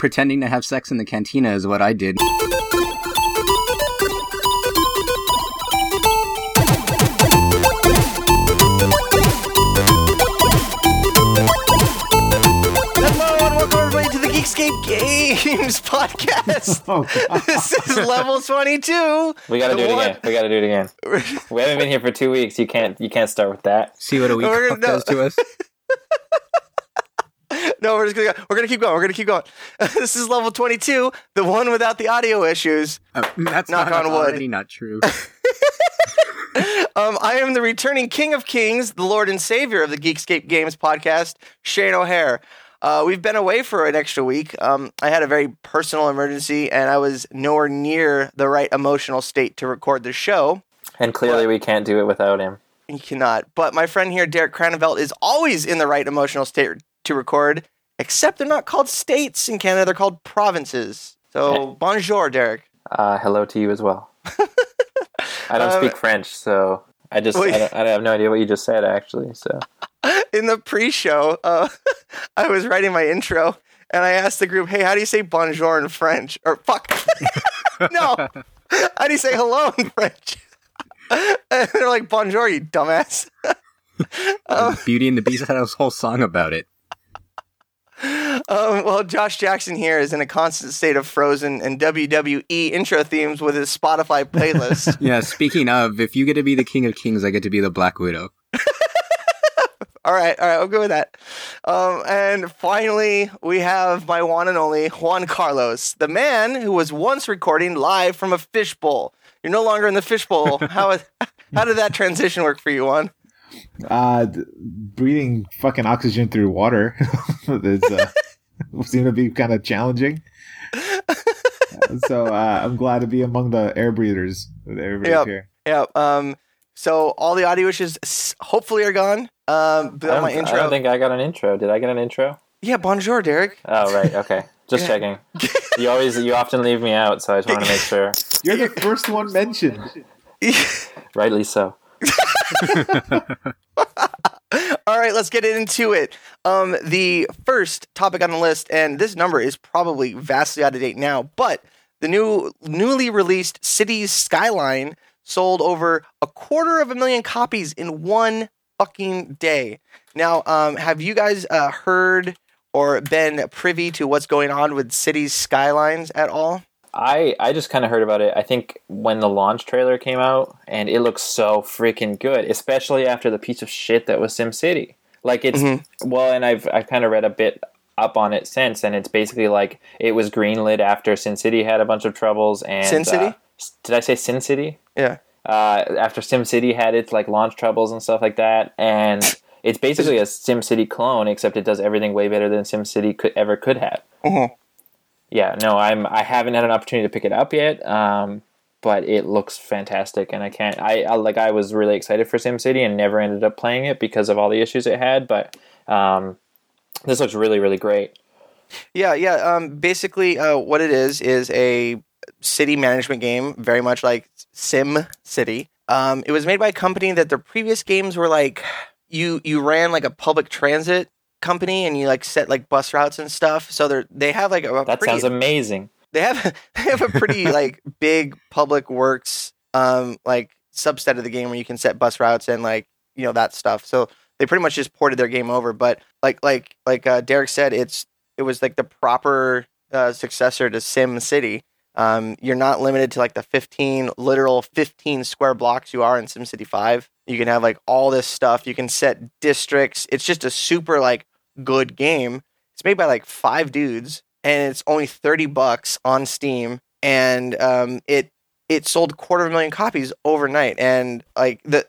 pretending to have sex in the cantina is what I did. Hello and welcome everybody to the Geekscape Games podcast. Oh, this is level 22. We gotta do it one- again. We gotta do it again. We haven't been here for two weeks. You can't. You can't start with that. See what a week We're off gonna- does to us. No, we're just gonna go. We're gonna keep going. We're gonna keep going. this is level 22, the one without the audio issues. Uh, that's Knock not on wood. already not true. Um, I am the returning King of Kings, the Lord and Savior of the Geekscape Games podcast, Shane O'Hare. Uh, we've been away for an extra week. Um, I had a very personal emergency, and I was nowhere near the right emotional state to record the show. And clearly, we can't do it without him. You cannot. But my friend here, Derek Cranevelt, is always in the right emotional state to record, except they're not called states in Canada, they're called provinces. So, bonjour, Derek. Uh, hello to you as well. I don't Um, speak French, so I just Wait. I, don't, I have no idea what you just said. Actually, so In the pre show, uh, I was writing my intro and I asked the group, hey, how do you say bonjour in French? Or fuck. no. How do you say hello in French? and they're like, bonjour, you dumbass. Uh, Beauty and the Beast had a whole song about it. Um, well, Josh Jackson here is in a constant state of frozen and WWE intro themes with his Spotify playlist. Yeah, speaking of, if you get to be the King of Kings, I get to be the Black Widow. all right, all right, I'll go with that. Um, and finally, we have my one and only Juan Carlos, the man who was once recording live from a fishbowl. You're no longer in the fishbowl. How how did that transition work for you, Juan? Uh, breathing fucking oxygen through water is uh, seem to be kind of challenging. so uh, I'm glad to be among the air breathers with everybody Yep. here. Yeah. Um. So all the audio issues hopefully are gone. Um. But I don't, my I intro. don't think I got an intro. Did I get an intro? yeah. Bonjour, Derek. Oh right, okay. Just checking. You always, you often leave me out, so I just want to make sure. You're the first one mentioned. Rightly so. All right, let's get into it. Um, the first topic on the list, and this number is probably vastly out of date now, but the new newly released Cities Skyline sold over a quarter of a million copies in one fucking day. Now, um, have you guys uh, heard or been privy to what's going on with Cities Skylines at all? I I just kind of heard about it. I think when the launch trailer came out, and it looks so freaking good, especially after the piece of shit that was SimCity. Like it's well, and I've I've kind of read a bit up on it since, and it's basically like it was greenlit after SimCity had a bunch of troubles, and Sin City? uh, did I say Sin City? Yeah. Uh, after SimCity had its like launch troubles and stuff like that, and it's basically a SimCity clone, except it does everything way better than SimCity could ever could have Mhm. Yeah, no, I'm I haven't had an opportunity to pick it up yet. Um, but it looks fantastic, and I can't. I, I like I was really excited for SimCity and never ended up playing it because of all the issues it had. But um, this looks really, really great. Yeah, yeah. Um, basically, uh, what it is is a city management game, very much like Sim City. Um, it was made by a company that their previous games were like you you ran like a public transit company and you like set like bus routes and stuff. So they're they have like a, That pretty, sounds amazing. they have they have a pretty like big public works um like subset of the game where you can set bus routes and like you know that stuff so they pretty much just ported their game over but like like like uh, derek said it's it was like the proper uh, successor to sim city um you're not limited to like the 15 literal 15 square blocks you are in sim city 5 you can have like all this stuff you can set districts it's just a super like good game. It's made by like five dudes and it's only 30 bucks on Steam and um, it it sold quarter of a million copies overnight and like the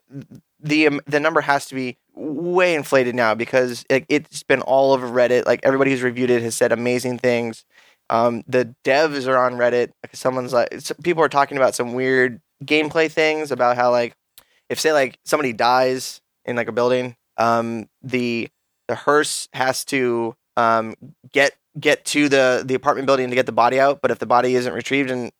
the um, the number has to be way inflated now because like it's been all over Reddit. Like everybody who's reviewed it has said amazing things. Um, the devs are on Reddit. Like someone's like people are talking about some weird gameplay things about how like if say like somebody dies in like a building um, the the hearse has to um, get get to the the apartment building to get the body out. But if the body isn't retrieved in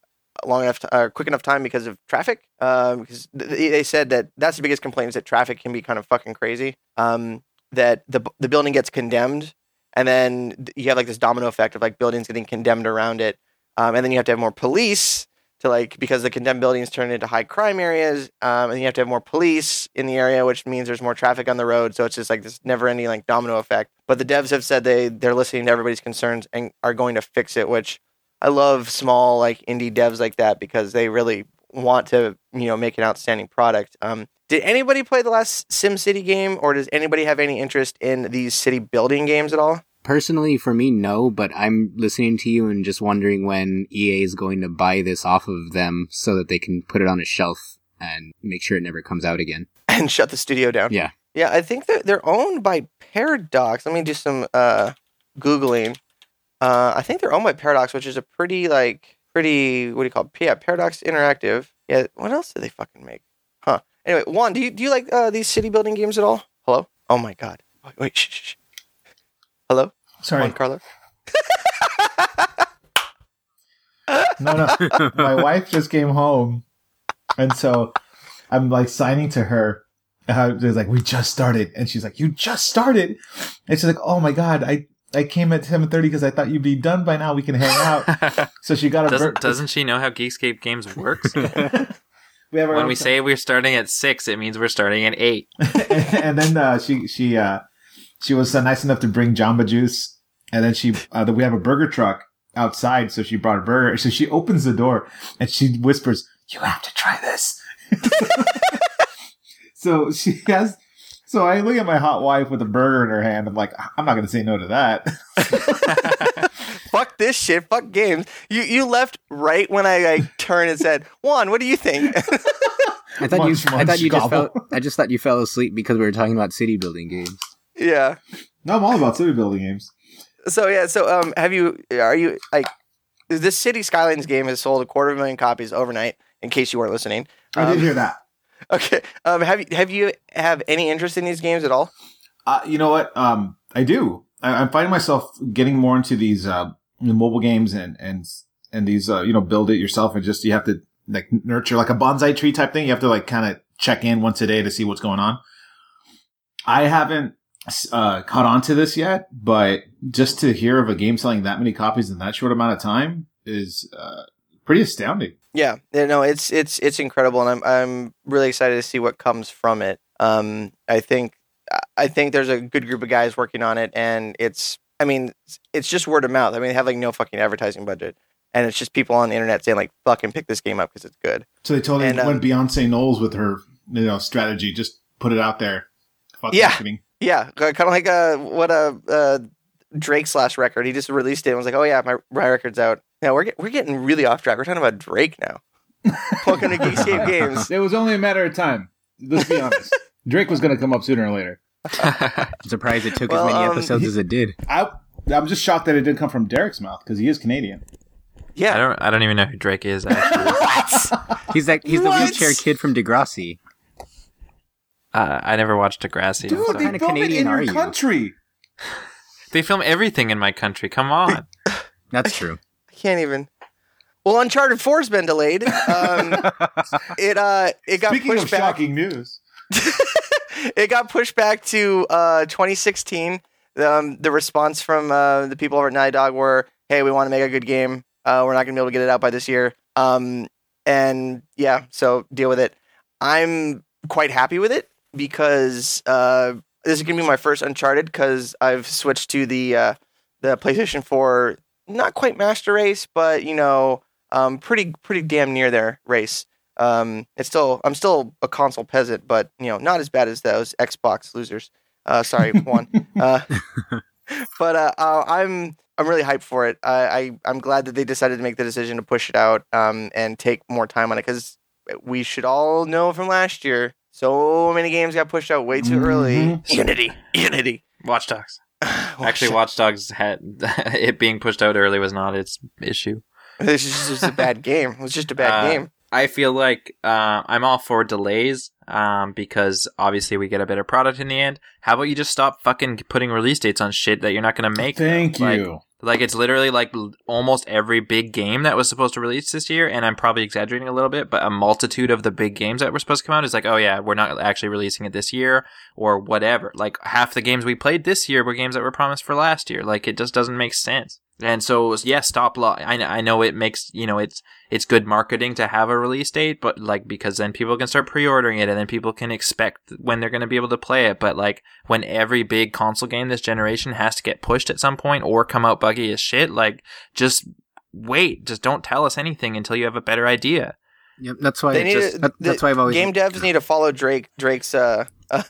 long enough, to, uh, quick enough time because of traffic, um, because th- they said that that's the biggest complaint is that traffic can be kind of fucking crazy. Um, that the the building gets condemned and then th- you have like this domino effect of like buildings getting condemned around it, um, and then you have to have more police to like because the condemned buildings turn into high crime areas, um, and you have to have more police in the area, which means there's more traffic on the road. So it's just like this never-ending like domino effect. But the devs have said they they're listening to everybody's concerns and are going to fix it, which I love small like indie devs like that because they really want to you know make an outstanding product. Um, did anybody play the last Sim City game, or does anybody have any interest in these city building games at all? Personally, for me, no, but I'm listening to you and just wondering when EA is going to buy this off of them so that they can put it on a shelf and make sure it never comes out again. and shut the studio down. Yeah. Yeah, I think they're, they're owned by Paradox. Let me do some uh, Googling. Uh, I think they're owned by Paradox, which is a pretty, like, pretty, what do you call it? Yeah, Paradox Interactive. Yeah, what else do they fucking make? Huh. Anyway, Juan, do you, do you like uh, these city building games at all? Hello? Oh my god. Wait, wait shh, shh, shh. Hello? Sorry. Juan Carlo? No, no. My wife just came home, and so I'm like signing to her. Uh, there's like, we just started, and she's like, you just started, and she's like, oh my god, I I came at seven thirty because I thought you'd be done by now. We can hang out. So she got a doesn't, bur- doesn't she know how Geekscape Games works? we have when own we say we're starting at six, it means we're starting at eight. and then uh, she she uh, she was uh, nice enough to bring Jamba Juice, and then she uh, we have a burger truck outside, so she brought a burger. So she opens the door and she whispers, "You have to try this." so she has. So I look at my hot wife with a burger in her hand. I'm like, I'm not going to say no to that. Fuck this shit. Fuck games. You you left right when I like, turned and said, Juan, what do you think? I thought Munch, you. I thought you just fell. I just thought you fell asleep because we were talking about city building games. Yeah. no, I'm all about city building games. So yeah, so um, have you? Are you like? This City Skylines game has sold a quarter of a million copies overnight. In case you weren't listening, I did Um, hear that. Okay. Um, have you have you have any interest in these games at all? Uh, you know what? Um, I do. I, I'm finding myself getting more into these uh, mobile games and and and these uh, you know build it yourself and just you have to like nurture like a bonsai tree type thing. You have to like kind of check in once a day to see what's going on. I haven't uh, caught on to this yet, but just to hear of a game selling that many copies in that short amount of time is uh, pretty astounding. Yeah. No, it's it's it's incredible, and I'm I'm really excited to see what comes from it. Um, I think I think there's a good group of guys working on it, and it's I mean it's just word of mouth. I mean, they have like no fucking advertising budget, and it's just people on the internet saying like fucking pick this game up because it's good. So they totally And, um, went Beyonce Knowles with her you know strategy. Just put it out there. Fuck Yeah. marketing. Yeah, kind of like uh, what a uh, Drake's last record. He just released it and was like, "Oh yeah, my, my record's out." Now we're get, we're getting really off track. We're talking about Drake now. Welcome to Geekscape Games. It was only a matter of time. Let's be honest. Drake was going to come up sooner or later. I'm surprised it took Well, as many um, episodes as it did. I I'm just shocked that it didn't come from Derek's mouth because he is Canadian. Yeah, I Yeah, don't. I don't even know who Drake is. Actually, what? He's like he's the What? wheelchair kid from Degrassi. Uh, I never watched Degrassi. I'm Dude, sorry. they kinda filmed it Canadian in your country. They film everything in my country. Come on. That's true. I can't even. Well, Uncharted Four's been delayed. Um, it uh, it got Speaking pushed of back. shocking news, it got pushed back to uh, 2016. Um, the response from uh, the people over at Naughty Dog were, "Hey, we want to make a good game. Uh, we're not going to be able to get it out by this year." Um, and yeah, so deal with it. I'm quite happy with it because uh, this is going to be my first Uncharted because I've switched to the uh, the PlayStation 4, not quite Master Race, but you know, um, pretty pretty damn near there race. Um, it's still I'm still a console peasant, but you know, not as bad as those Xbox losers. Uh, sorry, one. Uh, but uh, uh, I'm I'm really hyped for it. I, I I'm glad that they decided to make the decision to push it out um, and take more time on it because we should all know from last year. So many games got pushed out way too early. Mhm. Unity, Unity. Watch Dogs. Oh, Actually, shit. Watch Dogs had it being pushed out early was not its issue. this is just a bad game. It was just a bad Uh, game. I feel like uh, I'm all for delays um, because obviously we get a better product in the end. How about you just stop fucking putting release dates on shit that you're not going to make? thank Like, you. Like it's literally like almost every big game that was supposed to release this year, and I'm probably exaggerating a little bit, but a multitude of the big games that were supposed to come out is like, oh yeah, we're not actually releasing it this year or whatever. Like half the games we played this year were games that were promised for last year. Like it just doesn't make sense. And so yeah, stop law. I, I know it makes you know it's it's good marketing to have a release date, but like because then people can start pre-ordering it and then people can expect when they're going to be able to play it. But like when every big console game this generation has to get pushed at some point or come out buggy as shit, like just wait, just don't tell us anything until you have a better idea. Yep, that's why. They need just, to- that- the that's why I've always game devs need to follow Drake Drake's uh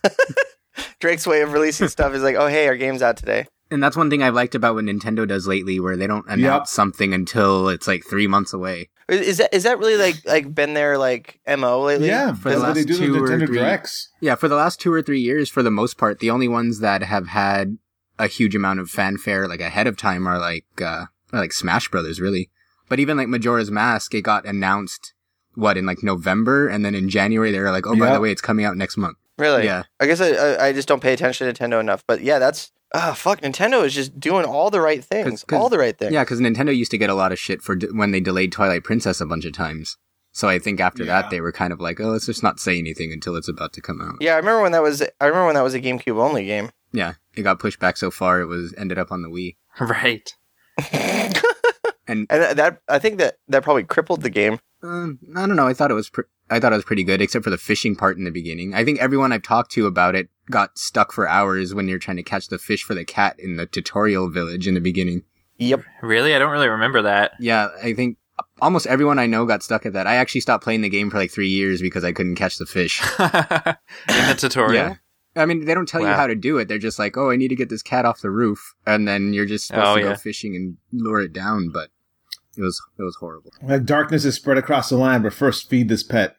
Drake's way of releasing stuff is like, oh hey, our game's out today. And that's one thing I've liked about what Nintendo does lately, where they don't announce Yep. something until it's like three months away. Is is that is that really like like been their like mo lately? Yeah, For the that's they last do the two or Nintendo three- Directs. Yeah, for the last two or three years, for the most part, the only ones that have had a huge amount of fanfare like ahead of time are like uh are, like Smash Brothers, really. But even like Majora's Mask, it got announced what in like November, and then in January they were like, oh by the way, it's coming out next month. Really? Yeah, I guess I, I I just don't pay attention to Nintendo enough. But yeah, that's ah fuck. Nintendo is just doing all the right things, 'cause- all the right things. yeah, because Nintendo used to get a lot of shit for d- when they delayed Twilight Princess a bunch of times. So I think after Yeah. that they were kind of like, oh, let's just not say anything until it's about to come out. Yeah, I remember when that was. I remember when that was a GameCube only game. Yeah, it got pushed back so far it was ended up on the Wii. Right. And And that, that I think that that probably crippled the game. Um, I don't know. I thought it was. Pr- I thought it was pretty good, except for the fishing part in the beginning. I think everyone I've talked to about it got stuck for hours when you're trying to catch the fish for the cat in the tutorial village in the beginning. Yep. Really? I don't really remember that. Yeah, I think almost everyone I know got stuck at that. I actually stopped playing the game for like three years because I couldn't catch the fish. In the tutorial. Yeah. I mean, they don't tell you how to do it. They're just like, "Oh, I need to get this cat off the roof," and then you're just supposed Oh, to yeah. go fishing and lure it down. But it was it was horrible. Like darkness is spread across the land, but first feed this pet.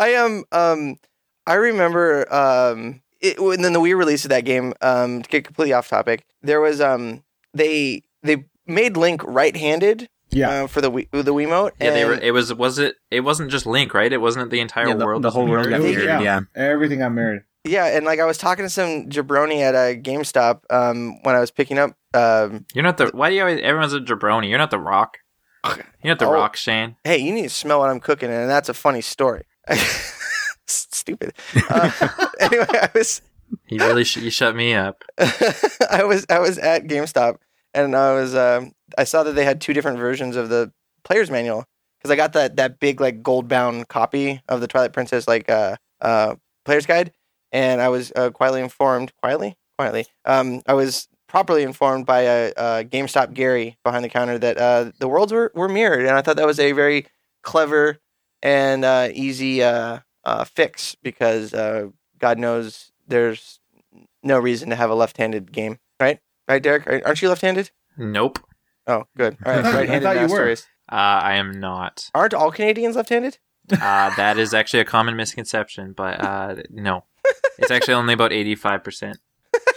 I am. Um, I remember. Um, it, when then the Wii release of that game. Um, to get completely off topic, there was um, they they made Link right-handed. Yeah. Uh, for the Wii, the Wiimote. Yeah, they were. It was. Was it? It wasn't just Link, right? It wasn't the entire Yeah, the- world. the whole world got mirrored, yeah. yeah. Everything got married. Yeah, and like I was talking to some jabroni at a GameStop um, when I was picking up. Um, You're not the. Why do you always? Everyone's a jabroni. You're not the Rock. You're not the Oh. Rock, Shane. hey, you need to smell what I'm cooking, and that's a funny story. Stupid. Uh, anyway, I was He really. sh- you shut me up. I was I was at GameStop and I was um, I saw that they had two different versions of the player's manual because I got that that big like gold bound copy of the Twilight Princess like uh uh player's guide and I was uh, quietly informed quietly quietly um I was properly informed by a, uh GameStop Gary behind the counter that uh the worlds were, were mirrored and I thought that was a very clever and uh, easy uh, uh, fix because uh, God knows there's no reason to have a left-handed game, right? Right, Derek? Are- Aren't you left-handed? Nope. Oh, good. All right, I thought- I thought you were. Uh, I am not. Aren't all Canadians left-handed? Uh, that is actually a common misconception, but uh, no. It's actually only about eighty-five percent.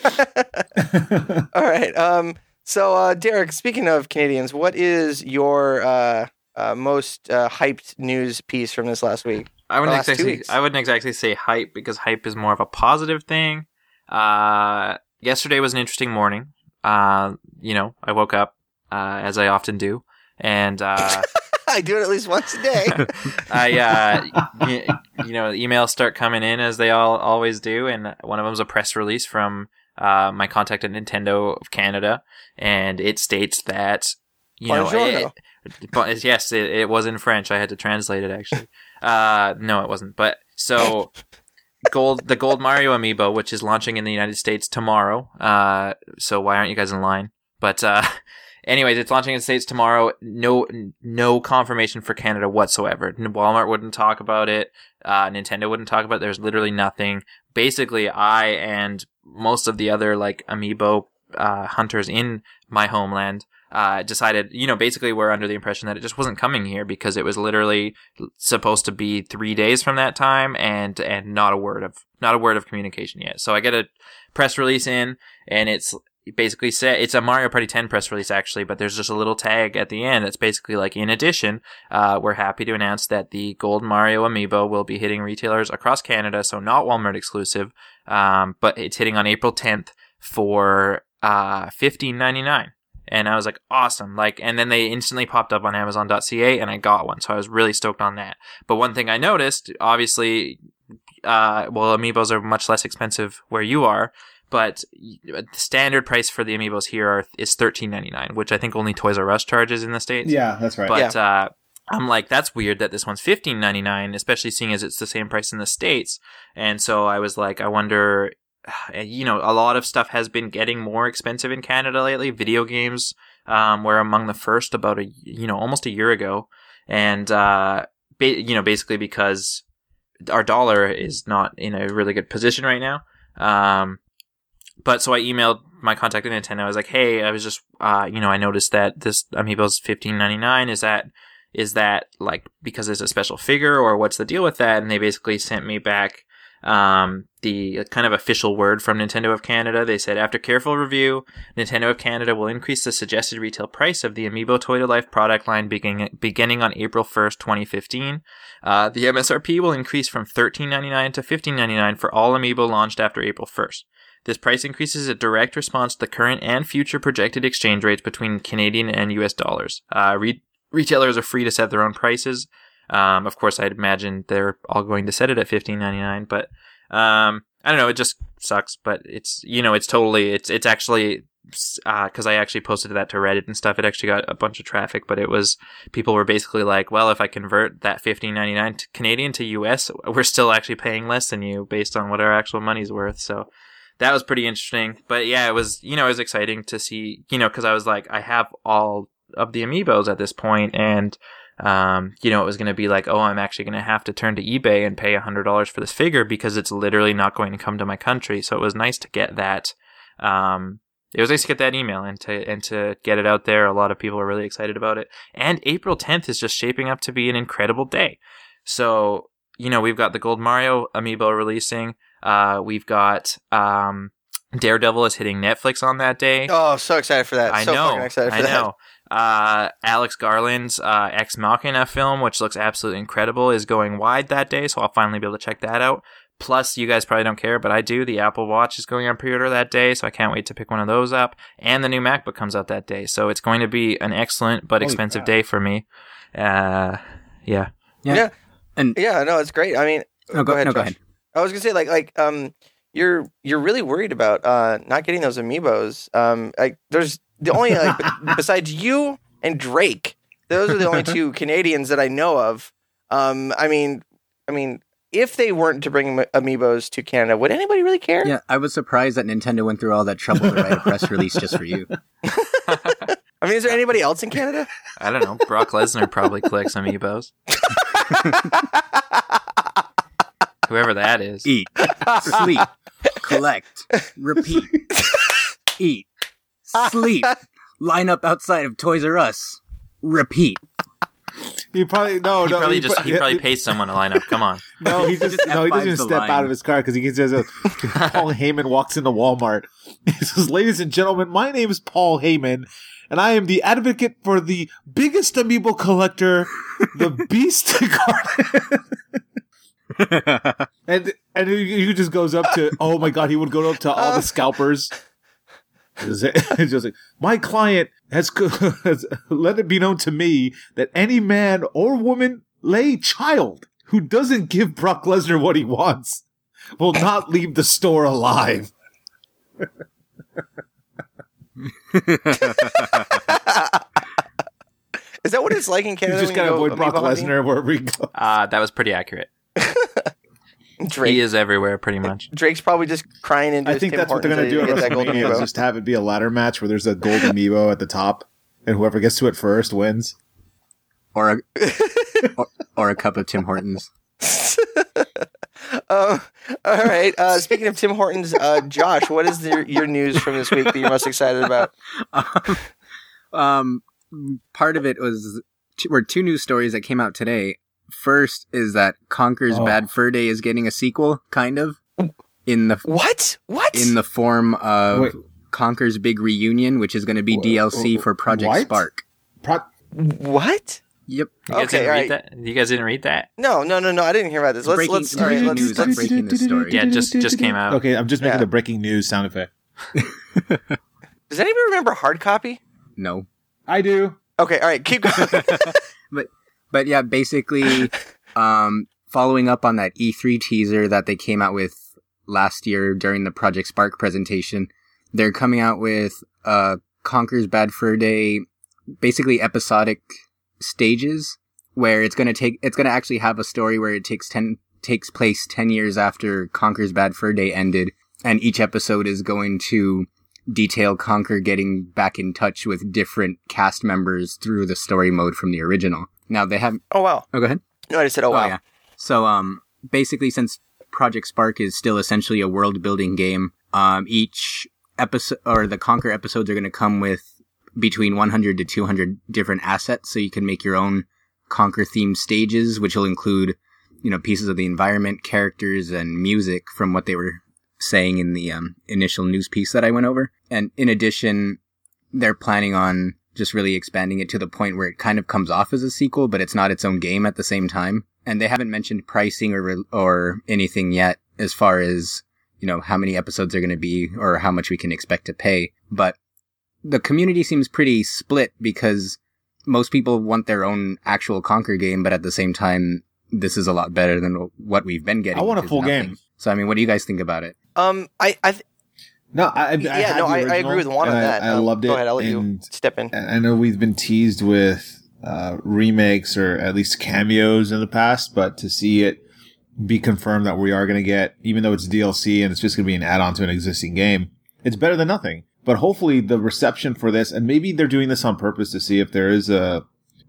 all right. Um. So, uh, Derek, speaking of Canadians, what is your uh, uh, most uh, hyped news piece from this last week? I wouldn't exactly. I wouldn't exactly say hype because hype is more of a positive thing. Uh, yesterday was an interesting morning. Uh, you know, I woke up uh, as I often do, and uh, I do it at least once a day. I, uh, y- you know, emails start coming in as they all always do, and one of them is a press release from uh, my contact at Nintendo of Canada, and it states that you know, it- but yes, it, it was in French. I had to translate it actually. Uh, no, it wasn't. But so. Gold, the Gold Mario amiibo, which is launching in the United States tomorrow. Uh, so why aren't you guys in line? But uh, anyways, it's launching in the states tomorrow. No, no confirmation for Canada whatsoever. Walmart wouldn't talk about it. Uh, Nintendo wouldn't talk about it. There's literally nothing. Basically, I and most of the other like amiibo uh, hunters in my homeland uh, decided, you know, basically we're under the impression that it just wasn't coming here because it was literally supposed to be three days from that time and and not a word of not a word of communication yet. So I get a press release in and it's basically said it's a Mario Party 10 press release actually, but there's just a little tag at the end that's basically like in addition, uh, we're happy to announce that the Gold Mario amiibo will be hitting retailers across Canada, so not Walmart exclusive, um, but it's hitting on April 10th for uh, fifteen ninety nine. And I was like, awesome. Like, and then they instantly popped up on Amazon.ca and I got one. So I was really stoked on that. But one thing I noticed, obviously, uh, well, amiibos are much less expensive where you are, but the standard price for the amiibos here are, is thirteen ninety nine, which I think only Toys R Us charges in the states. Yeah, that's right. But uh, I'm like, that's weird that this one's fifteen ninety nine, especially seeing as it's the same price in the states. And so I was like, I wonder. You know, a lot of stuff has been getting more expensive in Canada lately. Video games um, were among the first about a you know almost a year ago, and uh, ba- you know basically because our dollar is not in a really good position right now. Um, but so I emailed my contact at Nintendo. I was like, "Hey, I was just, uh, you know, I noticed that this amiibo's fifteen ninety nine. Is that is that like because it's a special figure, or what's the deal with that?" And they basically sent me back um, the kind of official word from Nintendo of Canada. They said, after careful review, Nintendo of Canada will increase the suggested retail price of the Amiibo Toy to Life product line beginning beginning on April first, twenty fifteen. Uh, the MSRP will increase from thirteen ninety nine to fifteen ninety nine for all Amiibo launched after April first. This price increase is a direct response to the current and future projected exchange rates between Canadian and US dollars. Uh, re- retailers are free to set their own prices. Um, of course, I'd imagine they're all going to set it at fifteen ninety nine, but um, I don't know. It just sucks, but it's you know it's totally it's it's actually because I actually posted that to Reddit and stuff. It actually got a bunch of traffic, but it was people were basically like, "Well, if I convert that fifteen ninety nine Canadian to US, we're still actually paying less than you based on what our actual money's worth." So that was pretty interesting. But yeah, it was you know it was exciting to see you know because I was like I have all of the amiibos at this point and um, you know, it was going to be like, oh, I'm actually going to have to turn to eBay and pay $100 for this figure because it's literally not going to come to my country. So it was nice to get that. Um, it was nice to get that email and to and to get it out there. A lot of people are really excited about it. And April 10th is just shaping up to be an incredible day. So you know, we've got the Gold Mario amiibo releasing. Uh, we've got um, Daredevil is hitting Netflix on that day. Oh, so excited for that! I so know. fucking excited for I that. know. Uh, Alex Garland's uh, Ex Machina film, which looks absolutely incredible, is going wide that day, so I'll finally be able to check that out. Plus, you guys probably don't care, but I do. The Apple Watch is going on pre-order that day, so I can't wait to pick one of those up. And the new MacBook comes out that day, so it's going to be an excellent but Holy expensive crap. day for me. Uh, yeah. Yeah. Yeah. And Yeah, no, it's great. I mean, no, go, go ahead, no, go ahead. I was gonna say like like um you're you're really worried about uh not getting those amiibos. Um like there's the only like b- besides you and Drake, those are the only two Canadians that I know of. Um I mean I mean if they weren't to bring am- amiibos to Canada, would anybody really care? Yeah, I was surprised that Nintendo went through all that trouble to write a press release just for you. I mean, is there anybody else in Canada? I don't know. Brock Lesnar probably collects amiibos. Whoever that is. Eat, sleep, collect, repeat. Eat, sleep, line up outside of Toys R Us, repeat. He probably no, He no. probably he just pro- he probably pays someone to line up. Come on. No, he just, Just no, he doesn't even step line. out of his car because he gets says, Paul Heyman walks into Walmart. He says, "Ladies and gentlemen, my name is Paul Heyman, and I am the advocate for the biggest amiibo collector, the Beast Garden." and and he, he just goes up to, oh my god, he would go up to all the scalpers. It's just like, my client has, has let it be known to me that any man or woman, lay child, who doesn't give Brock Lesnar what he wants will not leave the store alive. Is that what it's like in You Canada? just gotta avoid Brock? Lesnar wherever he goes. Uh, that was pretty accurate. Drake, He is everywhere, pretty much. Drake's probably just crying into I his think Tim that's what they're Hortons gonna do at that WrestleMania. Just have it be a ladder match where there's a gold amiibo at the top, and whoever gets to it first wins. or a or, or a cup of Tim Hortons. Um, all right. Uh, speaking of Tim Hortons, uh, Josh, what is your, your news from this week that you're most excited about? um, part of it was t- were two news stories that came out today. First is that Conker's Oh. Bad Fur Day is getting a sequel, kind of in the What? What? in the form of Wait. Conker's Big Reunion, which is going to be DLC for Project What? Spark. Pro- what? Yep, You guys Okay, didn't alright. read that? You guys didn't read that? No, no, no, no. I didn't hear about this. Let's breaking, let's all right, let's, news. Let's breaking the story. Yeah, just just came out. okay, I'm just making Yeah. the breaking news sound effect. Does anybody remember hard copy? No. I do. Okay, all right, keep going. But yeah, basically, um, following up on that E3 teaser that they came out with last year during the Project Spark presentation, they're coming out with uh, Conker's Bad Fur Day, basically episodic stages where it's gonna take it's gonna actually have a story where it takes ten takes place ten years after Conker's Bad Fur Day ended, and each episode is going to detail Conker getting back in touch with different cast members through the story mode from the original. Now they have oh wow. oh go ahead. No, I just said oh wow. yeah. So um basically since Project Spark is still essentially a world building game, um each episode or the Conker episodes are going to come with between 100 to 200 different assets so you can make your own Conker themed stages which will include you know pieces of the environment, characters and music from what they were saying in the um, initial news piece that I went over. And in addition, they're planning on just really expanding it to the point where it kind of comes off as a sequel, but it's not its own game at the same time. And they haven't mentioned pricing or or anything yet as far as you know how many episodes are going to be or how much we can expect to pay. But the community seems pretty split because most people want their own actual Conker game, but at the same time, this is a lot better than what we've been getting. I want a full nothing. game. So I mean, what do you guys think about it? Um, I, I, th- No, I, I yeah, no, I, I agree with Juan on I- that. I, Um, loved it. Go ahead, I'll let you step in. I know we've been teased with uh, remakes or at least cameos in the past, but to see it be confirmed that we are going to get, even though it's DLC and it's just going to be an add-on to an existing game, it's better than nothing. But hopefully, the reception for this, and maybe they're doing this on purpose to see if there is a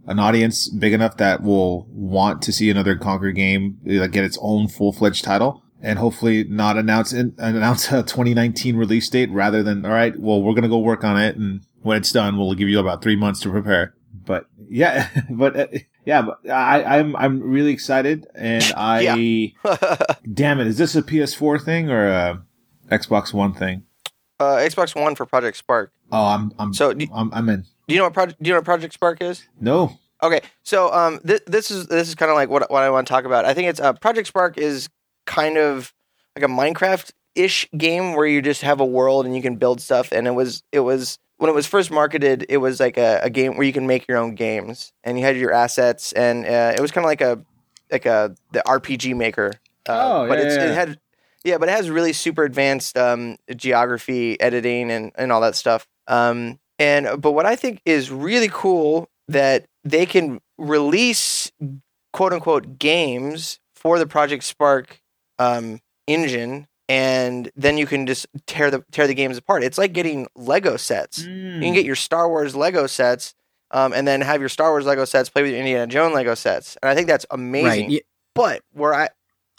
an audience big enough that will want to see another Conker game like, get its own full fledged title. And hopefully not announce announce a 2019 release date rather than all right. Well, we're gonna go work on it, and when it's done, we'll give you about three months to prepare. But yeah, but uh, yeah, but I, I'm I'm really excited, and I damn it, is this a PS4 thing or a Xbox One thing? uh, Xbox One for Project Spark. Oh, I'm I'm So, do, I'm, I'm in. do you know what project? Do you know what Project Spark is? No, Okay, so um, th- this is this is kind of like what what I want to talk about. I think it's uh, Project Spark is kind of like a Minecraft ish game where you just have a world and you can build stuff. And it was it was when it was first marketed, it was like a, a game where you can make your own games and you had your assets, and uh, it was kind of like a like a the RPG maker. Uh, Oh, but yeah, it's, yeah, it had yeah, but it has really super advanced um, geography, editing, and and all that stuff. Um, and but what I think is really cool that they can release quote unquote games for the Project Spark um, engine, and then you can just tear the tear the games apart. It's like getting Lego sets. You can get your Star Wars Lego sets, um, and then have your Star Wars Lego sets play with your Indiana Jones Lego sets, and I think that's amazing. Right. Yeah, But where I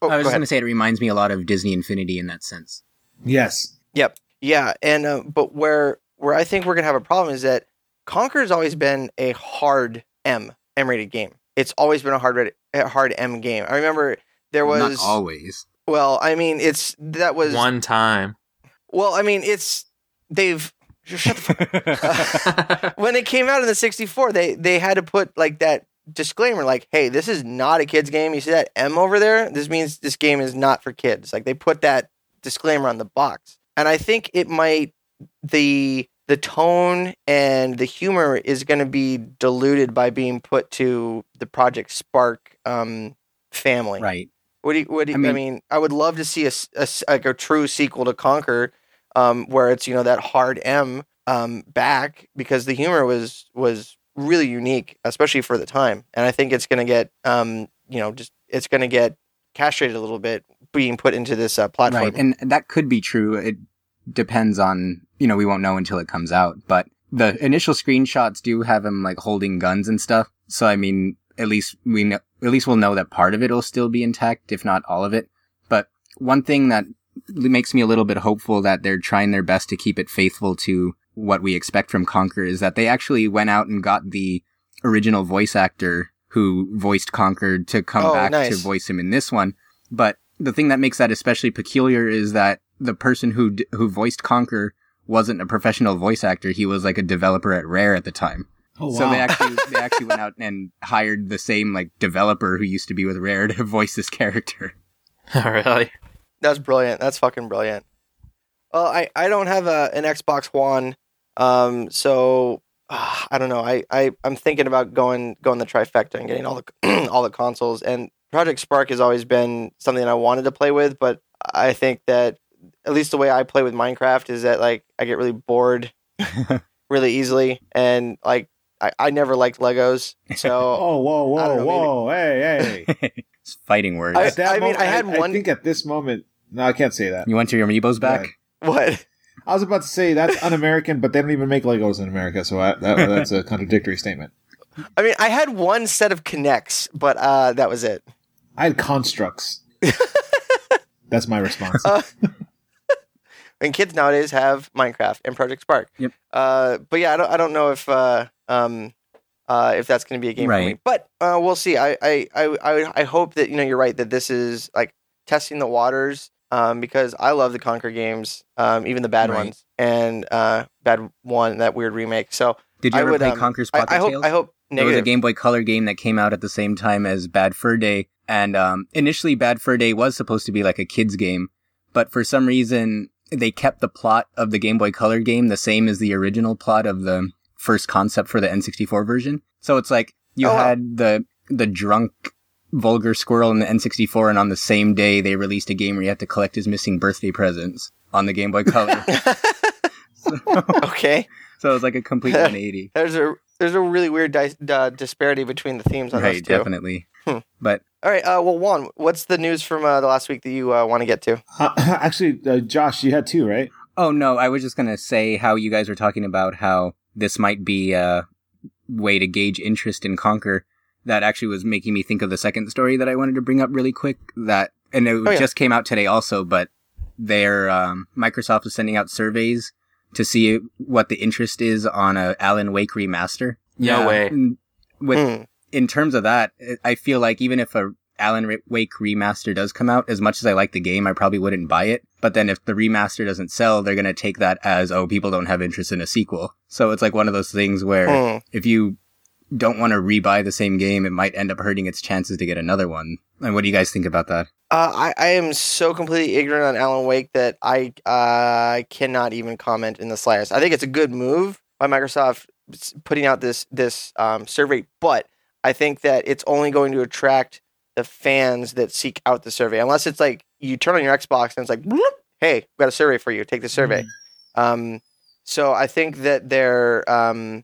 oh, I was go going to say it reminds me a lot of Disney Infinity in that sense. yes, Yep. Yeah, and uh, but where where I think we're gonna have a problem is that Conker has always been a hard M M rated game. It's always been a hard rated, a hard M game. I remember there was not always. well, I mean, it's that was One time. well, I mean, it's they've shut the fuck when it came out in the 64 they they had to put like that disclaimer like hey this is not a kids game you see that m over there this means this game is not for kids like they put that disclaimer on the box and i think it might the the tone and the humor is going to be diluted by being put to the project spark um family Right. What do you, what do you, I, I mean, mean- I would love to see a, a like a true sequel to Conker, um, where it's you know that hard M um, back because the humor was was really unique, especially for the time. And I think it's going to get um, you know just it's going to get castrated a little bit being put into this uh, platform. Right. And that could be true. It depends on, you know, we won't know until it comes out, but the initial screenshots do have him like holding guns and stuff. So, I mean, at least we know, at least we'll know that part of it will still be intact, if not all of it. But one thing that makes me a little bit hopeful that they're trying their best to keep it faithful to what we expect from Conker is that they actually went out and got the original voice actor who voiced Conker to come Oh, back to voice him in this one. But the thing that makes that especially peculiar is that the person who d- who voiced Conker wasn't a professional voice actor. He was like a developer at Rare at the time. Oh, So they actually they actually went out and hired the same like developer who used to be with Rare to voice this character. Oh, really? That's brilliant. That's fucking brilliant. Well, I, I don't have a, an Xbox One, um, so uh, I don't know. I, I I'm thinking about going going the trifecta and getting all the all the consoles. And Project Spark has always been something I wanted to play with, but I think that at least the way I play with Minecraft is that like I get really bored really easily, and like I, I never liked Legos, so Oh, whoa, I don't whoa, maybe- whoa! Hey, hey! it's fighting words. I- At that mean, moment, I had one- I think at this moment, no, I can't say that. you want your amiibos back? Right. what? I was about to say that's un-American, but they don't even make Legos in America, so I, that, that's a contradictory statement. I mean, I had one set of K'Nex, but uh, that was it. I had Construx. that's my response. Uh, and kids nowadays have Minecraft and Project Spark. Yep. Uh, but yeah, I don't, I don't know if uh, um, uh, if that's going to be a game for me. But uh, we'll see. I, I, I, I, I hope that you know you're right that this is like testing the waters um, because I love the Conker games, um, even the bad Right. ones, and uh, bad one that weird remake. So Did you I ever would, play um, Conker's I, Pocket I hope Tales? I hope There was a. Game Boy Color game that came out at the same time as Bad Fur Day, and um, initially Bad Fur Day was supposed to be like a kids game, but for some reason they kept the plot of the Game Boy Color game the same as the original plot of the first concept for the N64 version. So it's like you Oh, had the the drunk vulgar squirrel in the N64, and on the same day they released a game where you had to collect his missing birthday presents on the Game Boy Color. so, okay. so it was like a complete 180. There's a there's a really weird di- uh, disparity between the themes on those Right, two. definitely. Hmm. But All right. Uh, well, Juan, what's the news from uh, the last week that you uh, want to get to? Uh, actually, uh, Josh, you had two, right? Oh no, I was just gonna say how you guys were talking about how this might be a way to gauge interest in Conker. That actually was making me think of the second story that I wanted to bring up really quick. That and it Oh, yeah. just came out today also, but their um, Microsoft is sending out surveys to see what the interest is on a Alan Wake remaster. No way. With Hmm. In terms of that, I feel like even if a Alan Wake remaster does come out, as much as I like the game, I probably wouldn't buy it. But then if the remaster doesn't sell, they're going to take that as, oh, people don't have interest in a sequel. So it's like one of those things where Hmm. if you don't want to rebuy the same game, it might end up hurting its chances to get another one. And what do you guys think about that? Uh, I, I am so completely ignorant on Alan Wake that I uh, cannot even comment in the slightest. I think it's a good move by Microsoft putting out this this um, survey, but I think that it's only going to attract the fans that seek out the survey. Unless it's like you turn on your Xbox and it's like, "Bloop, "Hey, we got a survey for you. Take the survey." Um, so I think that their um,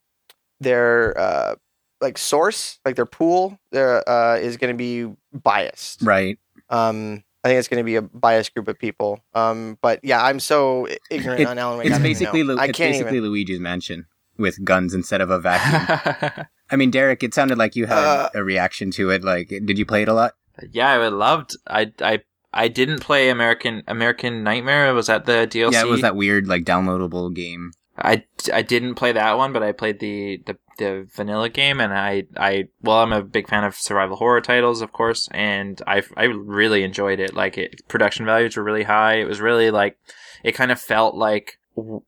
their uh, like source, like their pool, there uh, is going to be biased. Right. Um, I think it's going to be a biased group of people. Um, but yeah, I'm so ignorant It- on Alan Wake. It's basically. Lu- I it's can't basically even. Luigi's Mansion with guns instead of a vacuum. I mean, Derek, it sounded like you had Uh, a reaction to it. Like, did you play it a lot? yeah, I loved. I I I didn't play American American Nightmare. Was that the DLC? Yeah, it was that weird, like, downloadable game. I, I didn't play that one, but I played the, the, the vanilla game, and I, I well, I'm a big fan of survival horror titles, of course, and I, I really enjoyed it. Like, it, production values were really high. It was really like, it kind of felt like,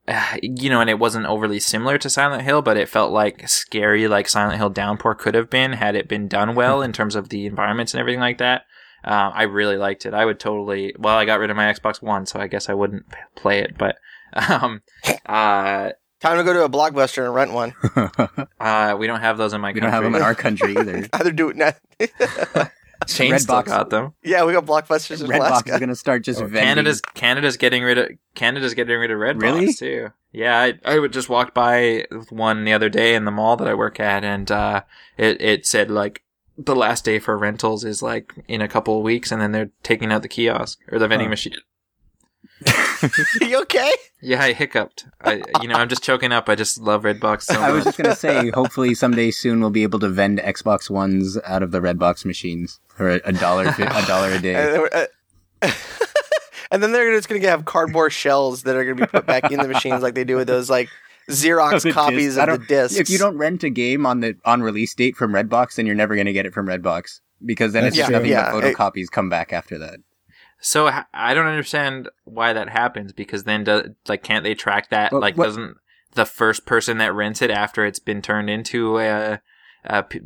you know, and it wasn't overly similar to Silent Hill, but it felt like scary, like Silent Hill Downpour could have been had it been done well in terms of the environments and everything like that. Um, I really liked it. I would totally. Well, I got rid of my Xbox One, so I guess I wouldn't play it. But um, uh, Time to go to a blockbuster and rent one. uh, we don't have those in my we country. don't have them in our country either. Either do it now. Shane still Redbox. got them. yeah, we got blockbusters in Redbox Alaska. is going to start just vending. Canada's Canada's getting rid of Canada's getting rid of Redbox Really? too. Yeah, I I just walked by one the other day in the mall that I work at, and uh, it it said like the last day for rentals is like in a couple of weeks, and then they're taking out the kiosk or the vending Huh. machine. you okay? Yeah, I hiccuped. I you know I'm just choking up. I just love Redbox so I was just going to say, hopefully someday soon we'll be able to vend Xbox Ones out of the Redbox machines for a, a dollar a dollar a day. And, then we're- uh, and they're just going to have cardboard shells that are going to be put back in the machines like they do with those like Xerox The copies disc. Of the discs. If you don't rent a game on the on release date from Redbox, then you're never going to get it from Redbox because then it's That's just true. nothing Yeah, but it- photocopies come back after that. So I don't understand why that happens because then do, like can't they track that? Well, like what- doesn't the first person that rents it after it's been turned into a,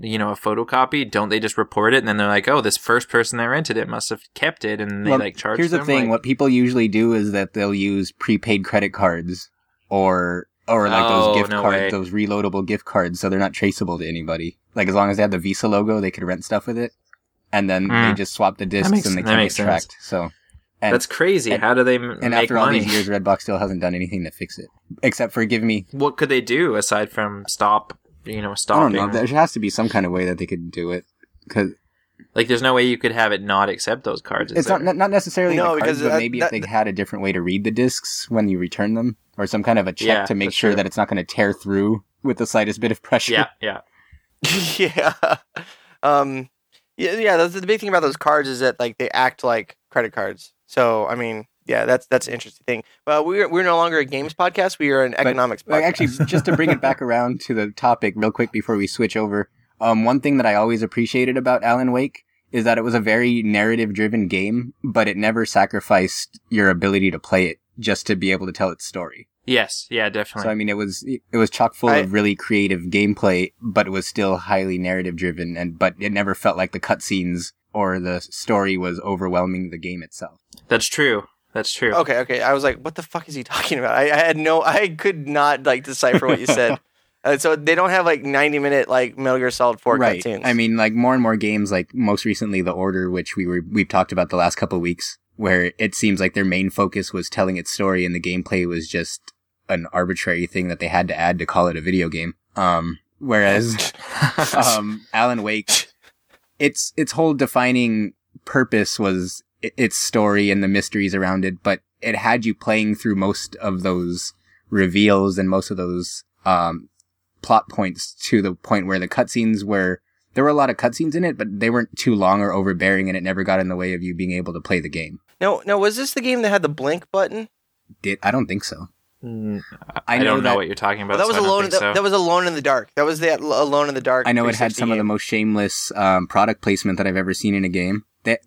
you know a photocopy, don't they just report it and then they're like, oh, this first person that rented it must have kept it, and they Well, like charge. Here's the thing: like- what people usually do is that they'll use prepaid credit cards or or like Oh, those gift no cards, those reloadable gift cards, so they're not traceable to anybody. Like as long as they have the Visa logo, they could rent stuff with it, and then they Mm. just swap the discs makes- and they that can't get makes sense. tracked. So, and, That's crazy. and- How do they m- and make after all money? these years, Redbox still hasn't done anything to fix it, except for give me. what could they do aside from stop? You know, I don't stopping. know. There has to be some kind of way that they could do it because Like, there's no way you could have it not accept those cards. it's not there? not necessarily No, the cards, because but that- maybe that- if they had a different way to read the discs when you return them, or some kind of a check Yeah, to make sure true. that it's not going to tear through with the slightest bit of pressure. Yeah, yeah. yeah. Um. Yeah. Yeah. That's the big thing about those cards is that like they act like credit cards. So I mean, yeah, that's that's an interesting thing. Well, we're we're no longer a games podcast. We are an economics podcast. Actually, just to bring it back around to the topic real quick before we switch over, um, one thing that I always appreciated about Alan Wake is that it was a very narrative driven game, but it never sacrificed your ability to play it just to be able to tell its story. Yes, yeah, definitely. So I mean, it was it was chock full I- of really creative gameplay, but it was still highly narrative driven, and but it never felt like the cutscenes or the story was overwhelming the game itself. That's true. That's true. okay. Okay. I was like, what the fuck is he talking about? I, I had no. I could not like decipher what you said. Uh, so they don't have like ninety minute like Metal Gear Solid Four right. cutscenes. I mean, like more and more games, like most recently, The Order, which we were we've talked about the last couple of weeks, where it seems like their main focus was telling its story, and the gameplay was just an arbitrary thing that they had to add to call it a video game. Um, whereas um, Alan Wake, its its whole defining purpose was its story and the mysteries around it, but it had you playing through most of those reveals and most of those um, plot points to the point where the cutscenes were there were a lot of cutscenes in it, but they weren't too long or overbearing, and it never got in the way of you being able to play the game. no, no. Was this the game that had the blink button? Did I don't think so. Mm, I I, know don't know what you're talking about. that was so alone. think That, so. that was alone in the dark. That was that alone in the dark. I know it had 360 some of the most shameless um, product placement that I've ever seen in a game. They,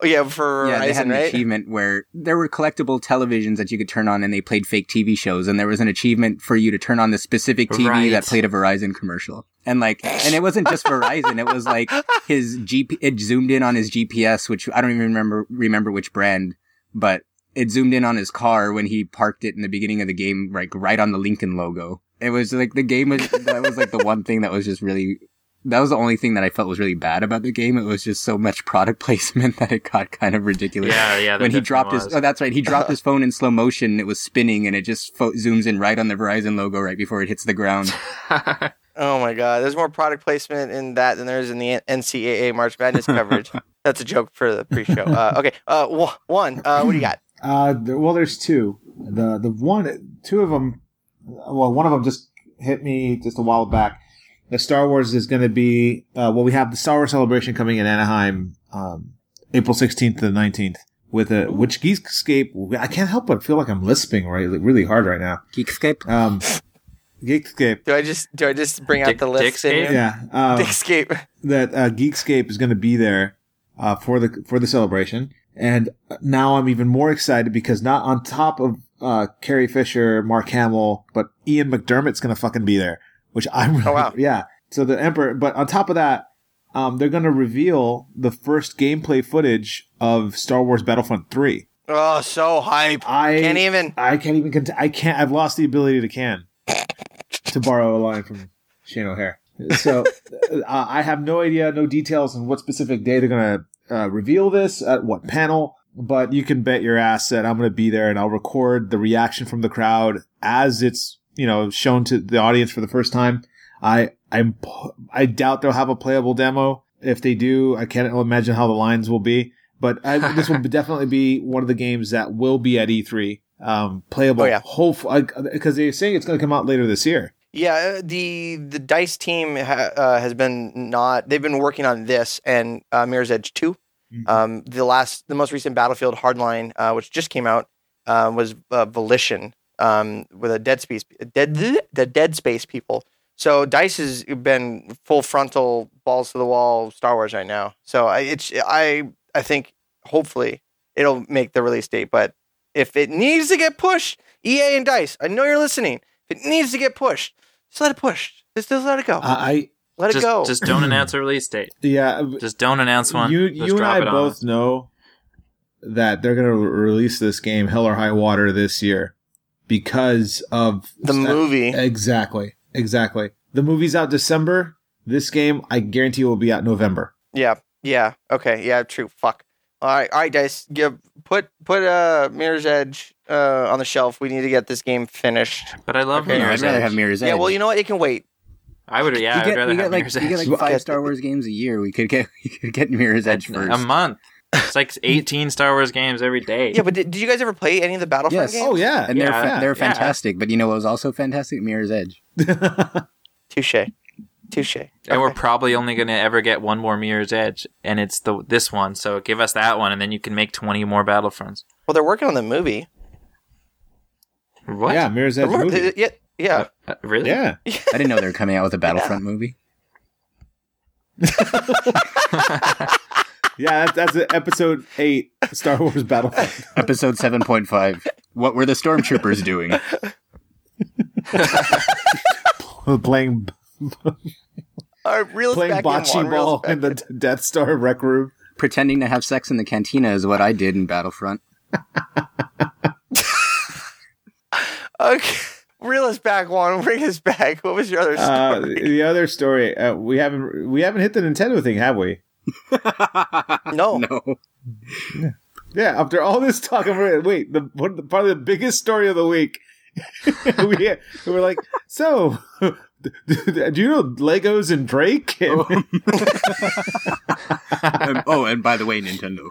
Oh, yeah, for yeah, they had an right? achievement where there were collectible televisions that you could turn on, and they played fake TV shows. And there was an achievement for you to turn on the specific TV Right. that played a Verizon commercial. And like, and it wasn't just Verizon; it was like his GP. It zoomed in on his GPS, which I don't even remember remember which brand, but it zoomed in on his car when he parked it in the beginning of the game, like right on the Lincoln logo. It was like the game was that was like the one thing that was just really that was the only thing that I felt was really bad about the game. It was just so much product placement that it got kind of ridiculous. yeah, yeah. that when he dropped was. his, oh, that's right. He dropped his phone in slow motion. and It was spinning and it just fo- zooms in right on the Verizon logo right before it hits the ground. Oh my god, there's more product placement in that than there is in the NCAA March Madness coverage. That's a joke for the pre-show. Uh, okay, uh, wh- one. Uh, what do you got? Uh, there, well, there's two. The the one, two of them. Well, one of them just hit me just a while back. The Star Wars is going to be. Uh, well, we have the Star Wars celebration coming in Anaheim, um, April 16th to the 19th. With a which Geekscape, I can't help but feel like I'm lisping right, really hard right now. Geekscape. Um, Geekscape, Do I just do I just bring out the list? in Dickscape? yeah. Um, Dickscape. that uh, Geekscape is going to be there uh, for the for the celebration, and now I'm even more excited because not on top of uh, Carrie Fisher, Mark Hamill, but Ian McDiarmid's going to fucking be there, which I'm really, Oh, wow. yeah. So the Emperor, but on top of that, um, they're going to reveal the first gameplay footage of Star Wars Battlefront Three. Oh, so hype. I Can't even. I can't even. Cont- I can't. I've lost the ability to can. To borrow a line from Shane O'Hare. So uh, I have no idea, no details on what specific day they're going to uh, reveal this at what panel. But you can bet your ass that I'm going to be there and I'll record the reaction from the crowd as it's you know shown to the audience for the first time. I I'm I doubt they'll have a playable demo. If they do, I can't imagine how the lines will be. But I, this will definitely be one of the games that will be at E3. Um, playable. Oh, yeah. Hopefully, because they're saying it's going to come out later this year. Yeah, uh, the the Dice team ha- uh, has been not. They've been working on this and uh, Mirror's Edge 2 Mhm. Um, the last, the most recent Battlefield Hardline, uh, which just came out, uh, was uh, Volition um, with a Dead Space, Dead the Dead Space people. So Dice has been full frontal, balls to the wall Star Wars right now. So I, it's I I think hopefully it'll make the release date. But if it needs to get pushed, EA and Dice, I know you're listening. If it needs to get pushed, just let it push. Just, just let it go. I Let just, it go. Just don't announce a release date. Yeah, Just don't announce one. you you and I it on both know that they're going to release this game Hell or High Water this year because of the movie. Exactly, exactly. The movie's out December. This game, I guarantee, will be out November. Yeah. Yeah. Okay. Yeah. True. Fuck. All right. All right, guys. Give put put uh Mirror's Edge uh on the shelf. We need to get this game finished. But I love Okay, I'd Mirror's rather Edge. have Mirror's Edge. Yeah. Well, you know what? It can wait. I would. Yeah, we I'd get, rather we have get like Mirror's we get Edge. like five Star Wars games a year. We could get we could get Mirror's Edge first. a month. It's like 18 Star Wars games every day. Yeah. But did, did you guys ever play any of the Battlefront Yes. games? Oh yeah, and they're Yeah, fa- they're yeah. fantastic. But you know what was also fantastic? Mirror's Edge. Touche. Touche. and we're Okay. probably only going to ever get one more Mirror's Edge, and it's the this one. So give us that one, and then you can make 20 more Battlefronts. Well, they're working on the movie. What? yeah, Mirror's Edge They're movie. Yeah. Yeah. Uh, really? Yeah, I didn't know they were coming out with a Battlefront movie. yeah. That's, that's it, episode eight, Star Wars Battlefront. Episode seven point five. What were the stormtroopers doing? playing All right. Reel playing back in, bocce Juan. Ball back in the Death Star rec room. Pretending to have sex in the cantina is what I did in Battlefront. Okay. Reel us back, Juan. Bring us back. What was your other Uh, story? the other story, uh, we haven't we haven't hit the Nintendo thing, have we? no. No. Yeah, after all this talk, I'm re- wait. The one, the, probably the biggest story of the week. we we were like, so do you know Legos and Drake? And, Um, oh, and by the way, Nintendo.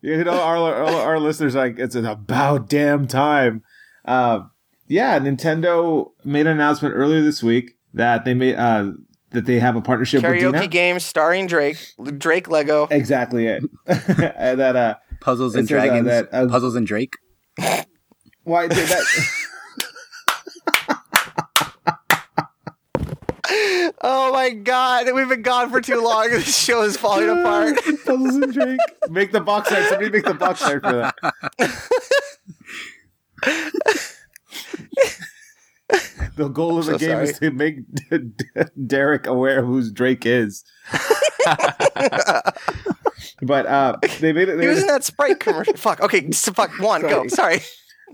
you know, our, our our listeners are like it's about damn time. Uh, yeah, Nintendo made an announcement earlier this week that they made uh, that they have a partnership with Karaoke DeNA. game starring Drake. Drake Lego. Exactly it. and that uh, Puzzles and says, uh, Dragons. that, uh, Puzzles and Drake. why did that? Oh my god, we've been gone for too long. This show is falling apart. Puzzles and Drake. Make the box art. Somebody make the box art for that. The goal of the So game is to make Derek aware of who Drake is. but uh, they made it. He was They, in that Sprite commercial. fuck. Okay, s- fuck. One, go. Sorry.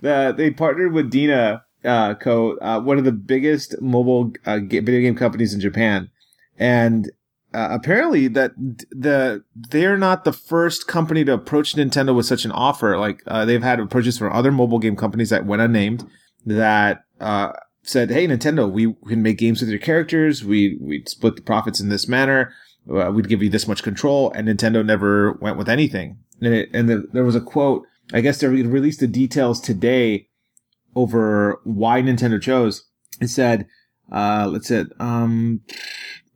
uh, they partnered with DeNA uh, Co, uh, one of the biggest mobile uh, video game companies in Japan, and uh, apparently that the they're not the first company to approach Nintendo with such an offer. Like uh, they've had approaches from other mobile game companies that went unnamed that uh, said, "Hey, Nintendo, we can make games with your characters. We we split the profits in this manner. Uh, we'd give you this much control." And Nintendo never went with anything. And, it, and the, there was a quote. I guess they released the details today over why Nintendo chose. It said, uh, let's say, um,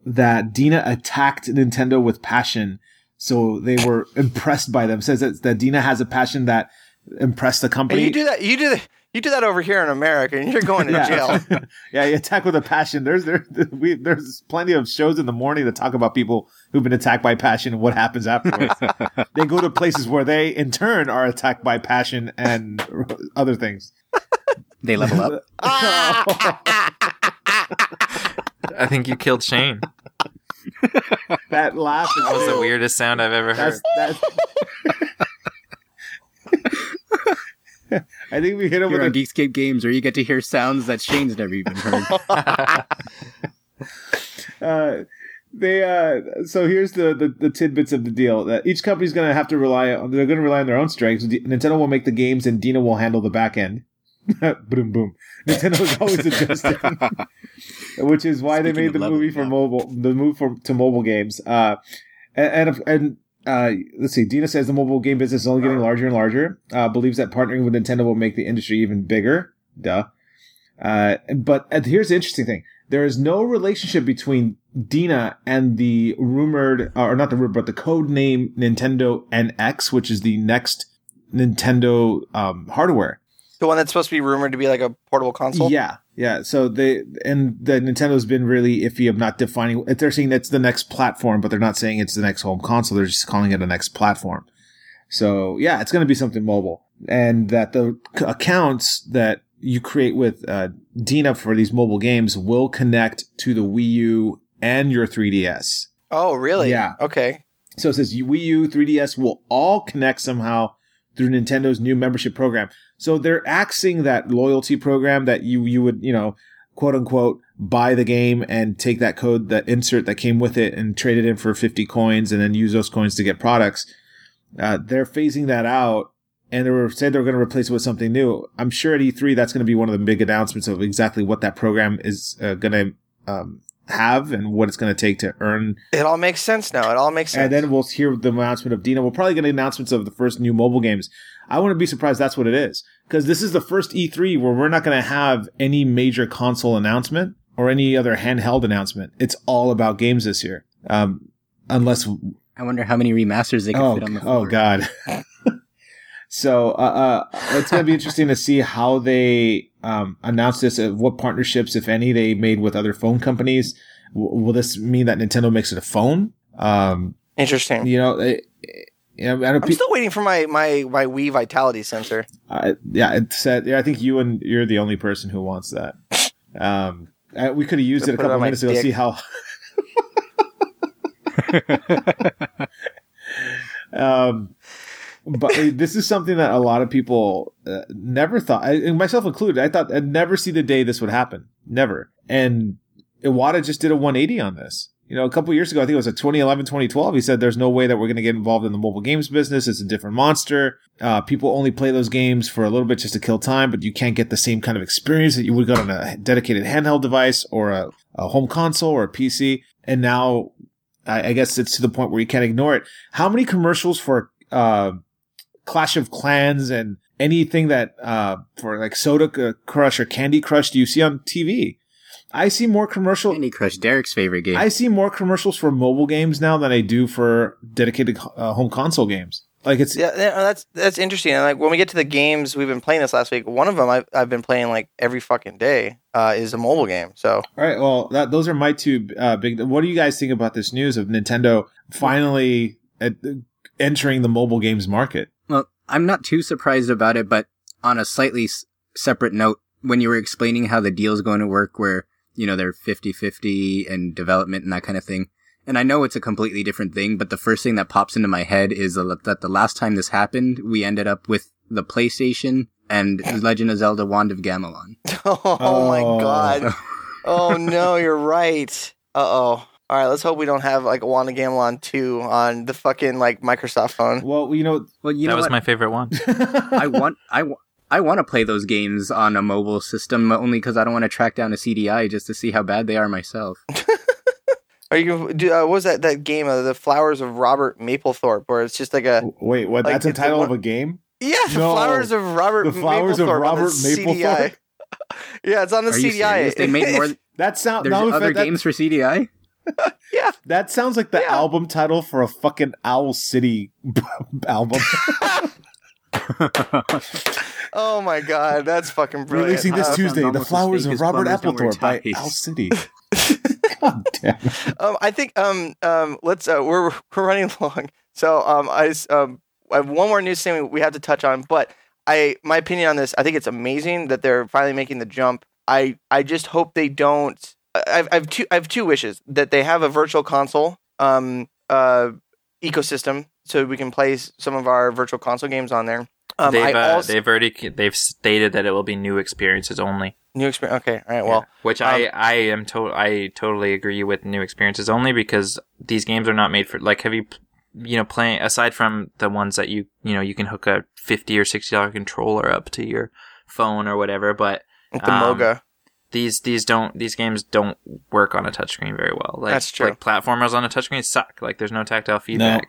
that DeNA attacked Nintendo with passion. So they were impressed by them. Says that, that DeNA has a passion that impressed the And company. you do that. You do that. You do that over here in America, and you're going to jail. yeah, you attack with a passion. There's there we there's plenty of shows in the morning that talk about people who've been attacked by passion and what happens afterwards. they go to places where they in turn are attacked by passion and other things. They level up. I think you killed Shane. That laugh That was the weirdest sound I've ever heard. That's, that's I think we hit him You're with on a Geekscape Games where you get to hear sounds that Shane's never even heard. uh, they uh so here's the, the the tidbits of the deal that each company's gonna have to rely on they're gonna rely on their own strengths. Nintendo will make the games and DeNA will handle the back end. Boom boom. Nintendo is always adjusting. Which is why they made the movie for mobile the move for to mobile games. Uh and and, and uh, let's see. DeNA says the mobile game business is only getting larger and larger. Uh, believes that partnering with Nintendo will make the industry even bigger. Duh. Uh, but uh, here's the interesting thing: there is no relationship between DeNA and the rumored, or not the rumored, but the code name Nintendo NX, which is the next Nintendo um, hardware. The one that's supposed to be rumored to be like a portable console. Yeah, yeah. So they and the Nintendo's been really iffy of not defining. They're saying that's the next platform, but they're not saying it's the next home console. They're just calling it a next platform. So yeah, it's going to be something mobile, and that the c- accounts that you create with uh, DeNA for these mobile games will connect to the Wii U and your 3DS. Oh, really? Yeah. Okay. So it says Wii U, 3DS will all connect somehow through Nintendo's new membership program. So they're axing that loyalty program that you you would you know quote unquote buy the game and take that code that insert that came with it and trade it in for 50 coins and then use those coins to get products. Uh, they're phasing that out and they were said they were going to replace it with something new. I'm sure at E3 that's going to be one of the big announcements of exactly what that program is uh, going to um, have and what it's going to take to earn It all makes sense now. It all makes sense. and then we'll hear the announcement of DeNA. We'll probably get announcements of the first new mobile games. I wouldn't be surprised that's what it is. Because this is the first E3 where we're not going to have any major console announcement or any other handheld announcement. It's all about games this year. Um, unless, I wonder how many remasters they can oh, fit on the floor. oh God. so, uh, uh, it's going to be interesting to see how they, um, announce this, uh, what partnerships, if any, they made with other phone companies. W- will this mean that Nintendo makes it a phone? Um, Interesting. you know, it, you know, I don't, I'm still waiting for my my my Wii Vitality sensor. I, yeah, it said. Yeah, I think you and you're the only person who wants that. Um, uh, we could have used it a Put it couple on minutes ago. dick. See how. um, but this is something that a lot of people uh, never thought, I, myself included. I thought I'd never see the day this would happen. Never. And Iwata just did a 180 on this. You know, a couple years ago, I think it was a 2011, 2012. He said, "There's no way that we're going to get involved in the mobile games business. It's a different monster. Uh, people only play those games for a little bit just to kill time, but you can't get the same kind of experience that you would get on a dedicated handheld device or a, a home console or a PC." And now, I, I guess it's to the point where you can't ignore it. How many commercials for uh, Clash of Clans and anything that uh, for like Soda Crush or Candy Crush do you see on TV? I see more commercial. Candy Crush, Derek's favorite game. I see more commercials for mobile games now than I do for dedicated uh, home console games. Like it's Yeah, yeah, that's that's interesting. And like when we get to the games we've been playing this last week, one of them I've, I've been playing like every fucking day uh, is a mobile game. So all right. Well, that, those are my two uh, big. What do you guys think about this news of Nintendo finally uh, entering the mobile games market? Well, I'm not too surprised about it, but on a slightly s- separate note, when you were explaining how the deal's going to work, where, you know, they're 50-50 and development and that kind of thing. And I know it's a completely different thing, but the first thing that pops into my head is that the last time this happened, we ended up with the PlayStation and Legend of Zelda Wand of Gamelon. oh, my Oh. god. Oh no, you're right. Uh oh. All right, let's hope we don't have like a Wand of Gamelon 2 on the fucking like Microsoft phone. Well, you know, Well, you that know was what? my favorite one. I want, I, wa- I want to play those games on a mobile system only because I don't want to track down a CDI just to see how bad they are myself. Are you do uh, what was that that game uh, the Flowers of Robert Mapplethorpe where it's just like a wait, what? Like, that's a it's a title of a game. yeah the No, Flowers of Robert The Flowers of Mapplethorpe on the Robert CDI. Mapplethorpe? yeah, it's on the Are CDI. serious? They made more. That sound. There's no, other that, games for CDI. That sounds like the Yeah. album title for a fucking Owl City album. oh my god, that's fucking brilliant. Releasing this Uh, Tuesday, The Flowers of Robert Plumbers Applethorpe by Owl City. God damn. um, I think um um let's uh, we're we're running long, so um I s- um I have one more news thing we have to touch on, but I my opinion on this, I think it's amazing that they're finally making the jump. I I just hope they don't. I I've, I have two I have two wishes that they have a virtual console um uh ecosystem so we can play some of our virtual console games on there. Um, they've uh, also they've already they've stated that it will be new experiences only. new experience. Okay, all right. Well, Yeah. which I I am to- I totally agree with new experiences only because these games are not made for like have you you know playing aside from the ones that you you know you can hook a fifty or sixty dollar controller up to your phone or whatever, but the um, Moga. These these don't these games don't work on a touchscreen very well. Like, That's true. Like platformers on a touchscreen suck. Like there's no tactile feedback.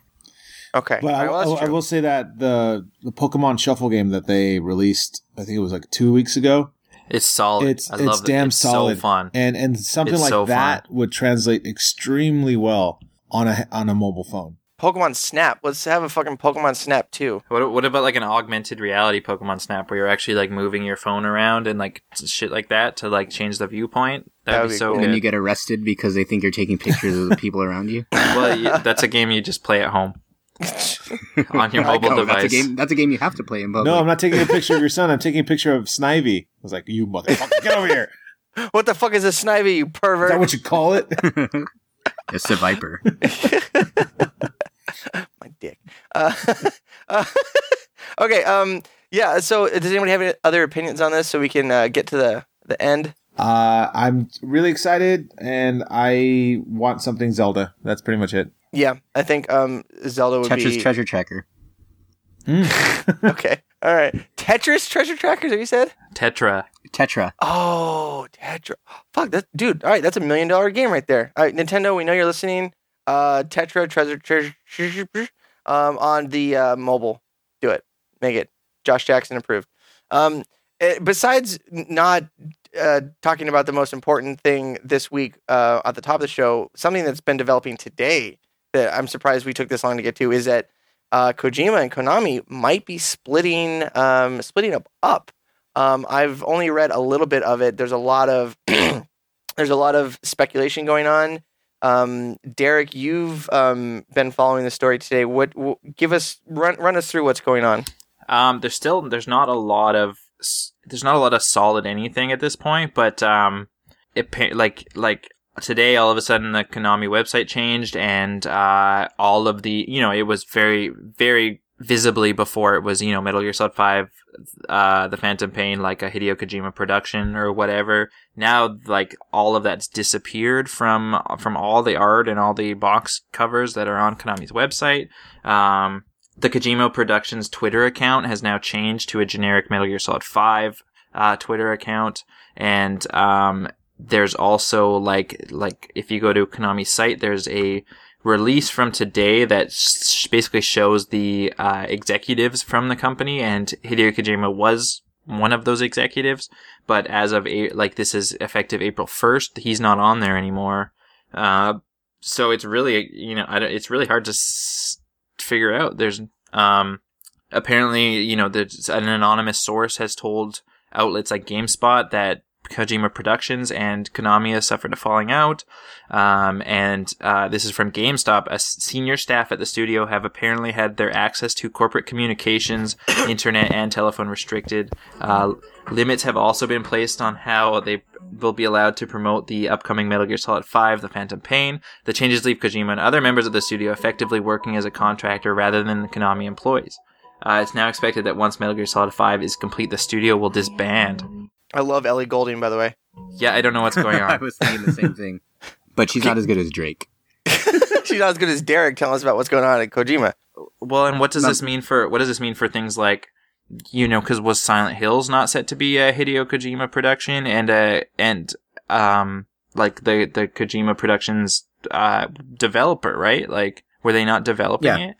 Okay, But I, right, well, I- I will say that the the Pokemon Shuffle game that they released, I think it was like two weeks ago. It's solid. It's I it's love it. damn it's solid, So fun. and and something It's like so that would translate extremely well on a on a mobile phone. Pokemon Snap. Let's have a fucking Pokemon Snap too. What what about like an augmented reality Pokemon Snap where you're actually like moving your phone around and like shit like that to like change the viewpoint? That'd That be, would be so cool. And then you get arrested because they think you're taking pictures of the people around you. well, that's a game you just play at home on your Like, mobile oh, That's a device. game. That's a game you have to play in public. No, I'm not taking a picture of your son. I'm taking a picture of Snivy. I was like, you motherfucker, get over here. what the fuck is a snivy, you pervert? Is that what you call it? It's a viper. My dick. Uh, uh, okay. Um. Yeah. So, does anybody have any other opinions on this, so we can uh, get to the the end? Uh, I'm really excited, and I want something Zelda. That's pretty much it. Yeah, I think um Zelda would Tetris be treasure checker. okay. All right. Tetris treasure trackers. Have you said? Tetra. Tetra. Oh, Tetra. Fuck that, dude. All right, that's a million dollar game right there. All right, Nintendo, we know you're listening. Uh, Tetra treasure treasure, treasure um on the uh, mobile. Do it. Make it. Josh Jackson approved. Um, eh, besides not uh, talking about the most important thing this week uh, at the top of the show, something that's been developing today that I'm surprised we took this long to get to is that uh, Kojima and Konami might be splitting um, splitting up up. Um, I've only read a little bit of it. There's a lot of there's a lot of speculation going on. Um, Derek, you've um, been following the story today. What w- give us run run us through what's going on? Um, there's still there's not a lot of there's not a lot of solid anything at this point, but um, it like like today all of a sudden the Konami website changed and uh all of the you know it was very very visibly before it was you know Metal Gear Solid Five, uh, the Phantom Pain like a Hideo Kojima production or whatever. Now like all of that's disappeared from from all the art and all the box covers that are on Konami's website. Um, the Kojima Productions Twitter account has now changed to a generic Metal Gear Solid 5 uh, Twitter account, and um, there's also like like if you go to Konami's site, there's a release from today that sh- basically shows the uh, executives from the company, and Hideo Kojima was one of those executives. But as of a- like this is effective April 1st, he's not on there anymore. Uh, so it's really you know I don't, it's really hard to s- figure out. There's um apparently you know an anonymous source has told outlets like GameSpot that Kojima Productions and Konami suffered a falling out. Um, and uh, this is from GameSpot. A senior staff at the studio have apparently had their access to corporate communications, internet, and telephone restricted. Uh, limits have also been placed on how they will be allowed to promote the upcoming Metal Gear Solid 5, The Phantom Pain. The changes leave Kojima and other members of the studio effectively working as a contractor rather than Konami employees. Uh, it's now expected that once Metal Gear Solid 5 is complete, the studio will disband. I love Ellie Goulding, by the way. Yeah, I don't know what's going on. I was thinking the same thing. But she's not as good as Drake. She's not as good as Derek telling us about what's going on at Kojima. well, and what does No. this mean for what does this mean for things like you know because was Silent Hills not set to be a Hideo Kojima production and uh and um like the the Kojima Productions uh developer right like were they not developing Yeah. it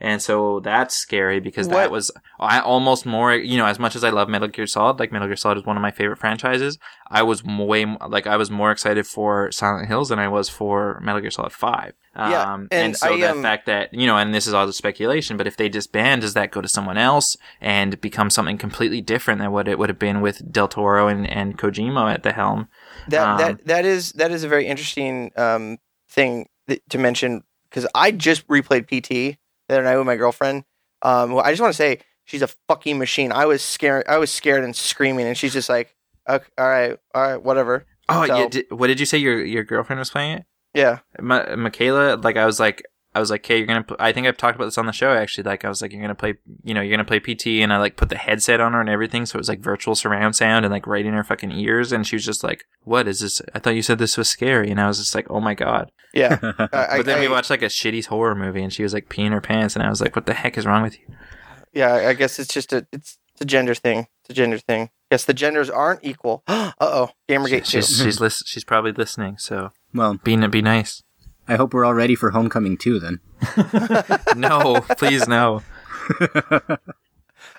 and so that's scary because What- that was I almost more you know as much as I love Metal Gear Solid like Metal Gear Solid is one of my favorite franchises I was way like I was more excited for Silent Hills than I was for Metal Gear Solid Five. Yeah, um, and and, so I, the um, fact that you know, and this is all the speculation, but if they disband, does that go to someone else and become something completely different than what it would have been with Del Toro and, and Kojima at the helm? That Um, that that is that is a very interesting um, thing th- to mention because I just replayed PT the other night with my girlfriend. Um, well, I just want to say she's a fucking machine. I was scared. I was scared and screaming, and she's just like, okay, "All right, all right, whatever." Oh, So- yeah. Did, what did you say? Your your girlfriend was playing it? Yeah, Ma- Michaela, like I was like, I was like, okay, you're gonna. Pl-. I think I've talked about this on the show actually. Like I was like, you're gonna play, you know, you're gonna play PT, and I like put the headset on her and everything, so it was like virtual surround sound and like right in her fucking ears, and she was just like, "What is this? I thought you said this was scary," and I was just like, "Oh my god!" yeah. I, but then I, we watched like a shitty horror movie, and she was like peeing her pants, and I was like, "What the heck is wrong with you?" yeah, I guess it's just a it's, it's a gender thing. It's a gender thing. Yes, the genders aren't equal. uh oh, Gamergate too. She's she's lis- she's probably listening, so well, be be nice. I hope we're all ready for Homecoming too. Then. No, please no.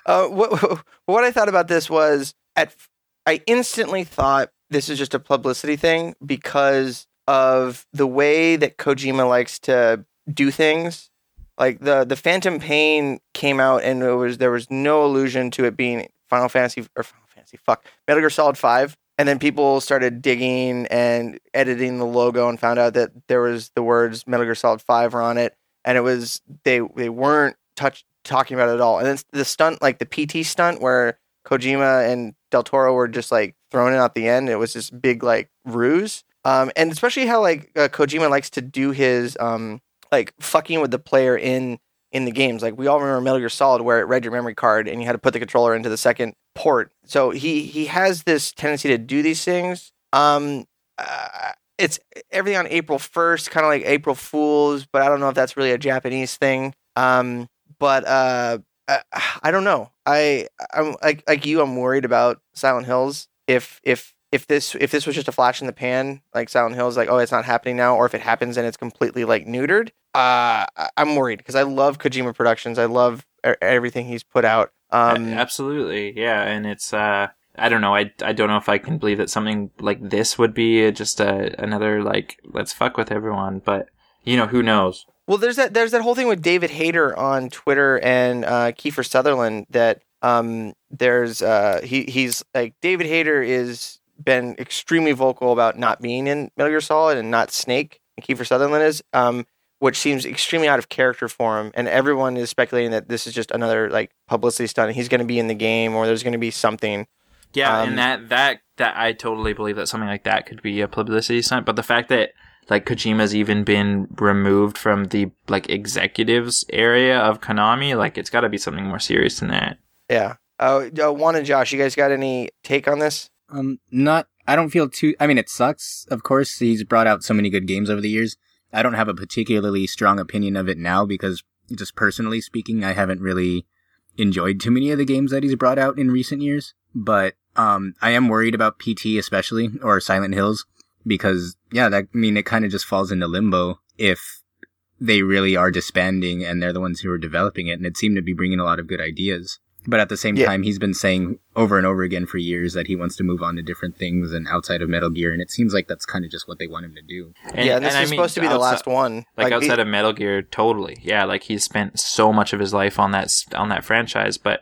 Uh, what what I thought about this was at f- I instantly thought this is just a publicity thing because of the way that Kojima likes to do things. Like the the Phantom Pain came out and it was there was no allusion to it being Final Fantasy or Final Fantasy fuck Metal Gear Solid Five. And then people started digging and editing the logo and found out that there was the words Metal Gear Solid Five were on it, and it was they they weren't touch talking about it at all. And then the stunt, like the PT stunt, where Kojima and Del Toro were just like thrown it out the end. It was this big like ruse. Um, and especially how like uh, Kojima likes to do his um like fucking with the player in in the games. Like we all remember Metal Gear Solid where it read your memory card and you had to put the controller into the second port. So he he has this tendency to do these things. Um, uh, it's everything on April first, kind of like April Fools, but I don't know if that's really a Japanese thing. Um, but uh, I, I don't know. I I'm like like you. I'm worried about Silent Hills. If if if this if this was just a flash in the pan, like Silent Hill is like oh it's not happening now, or if it happens and it's completely like neutered, uh, I'm worried because I love Kojima Productions. I love everything he's put out. Um, Absolutely, yeah, and it's uh, I don't know, I, I don't know if I can believe that something like this would be just a, another like let's fuck with everyone, but you know who knows. Well, there's that there's that whole thing with David Hayter on Twitter and uh, Kiefer Sutherland that um, there's uh, he he's like David Hayter is been extremely vocal about not being in Metal Gear Solid and not Snake. And Kiefer Sutherland is, um, which seems extremely out of character for him. And everyone is speculating that this is just another like publicity stunt. and He's going to be in the game or there's going to be something. Yeah, Um, and that that that I totally believe that something like that could be a publicity stunt. But the fact that like Kojima's even been removed from the like executives area of Konami, like it's got to be something more serious than that. Yeah. Uh, uh, Juan and Josh, you guys got any take on this? Um, not. I don't feel too. I mean, it sucks. Of course, he's brought out so many good games over the years. I don't have a particularly strong opinion of it now because, just personally speaking, I haven't really enjoyed too many of the games that he's brought out in recent years. But um, I am worried about PT especially or Silent Hills because yeah, that I mean it kind of just falls into limbo if they really are disbanding and they're the ones who are developing it, and it seemed to be bringing a lot of good ideas. But at the same Yeah. time, he's been saying over and over again for years that he wants to move on to different things and outside of Metal Gear, and it seems like that's kind of just what they want him to do. And, yeah, this and I is mean, supposed to be the outside- last one. Like, he- outside of Metal Gear, totally. Yeah, like he's spent so much of his life on that on that franchise, but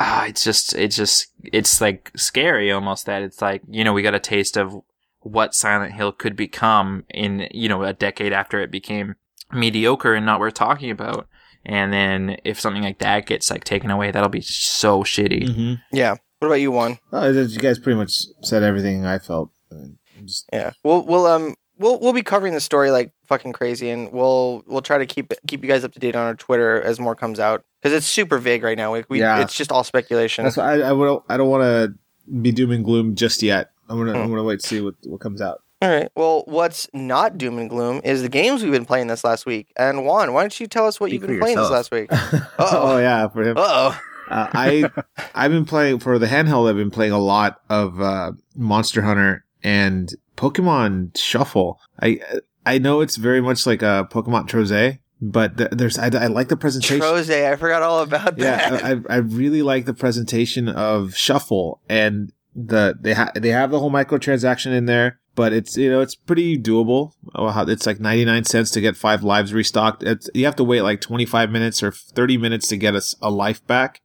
ah, it's just it's just it's like scary almost that it's like you know we got a taste of what Silent Hill could become in you know a decade after it became mediocre and not worth talking about. And then if something like that gets like taken away, that'll be so shitty. Mm-hmm. yeah. What about you, Juan? Oh, you guys pretty much said everything I felt. Uh, just- Yeah, we'll we'll um we'll we'll be covering the story like fucking crazy, and we'll we'll try to keep keep you guys up to date on our Twitter as more comes out because it's super vague right now. We, we Yeah. it's just all speculation. That's why I, I would. I don't want to be doom and gloom just yet. I'm gonna. Hmm. I'm gonna wait to see what what comes out. All right. Well, what's not doom and gloom is the games we've been playing this last week. And Juan, why don't you tell us what Speak you've been playing this last week? oh yeah, for him. Uh oh. Uh, I I've been playing for the handheld. I've been playing a lot of uh, Monster Hunter and Pokemon Shuffle. I I know it's very much like a Pokemon Trozei, but there's I, I like the presentation. Trozei, I forgot all about that. yeah. I, I really like the presentation of Shuffle and the they have they have the whole microtransaction in there, but it's you know it's pretty doable. It's like ninety nine cents to get five lives restocked. It's, you have to wait like twenty five minutes or thirty minutes to get a life back.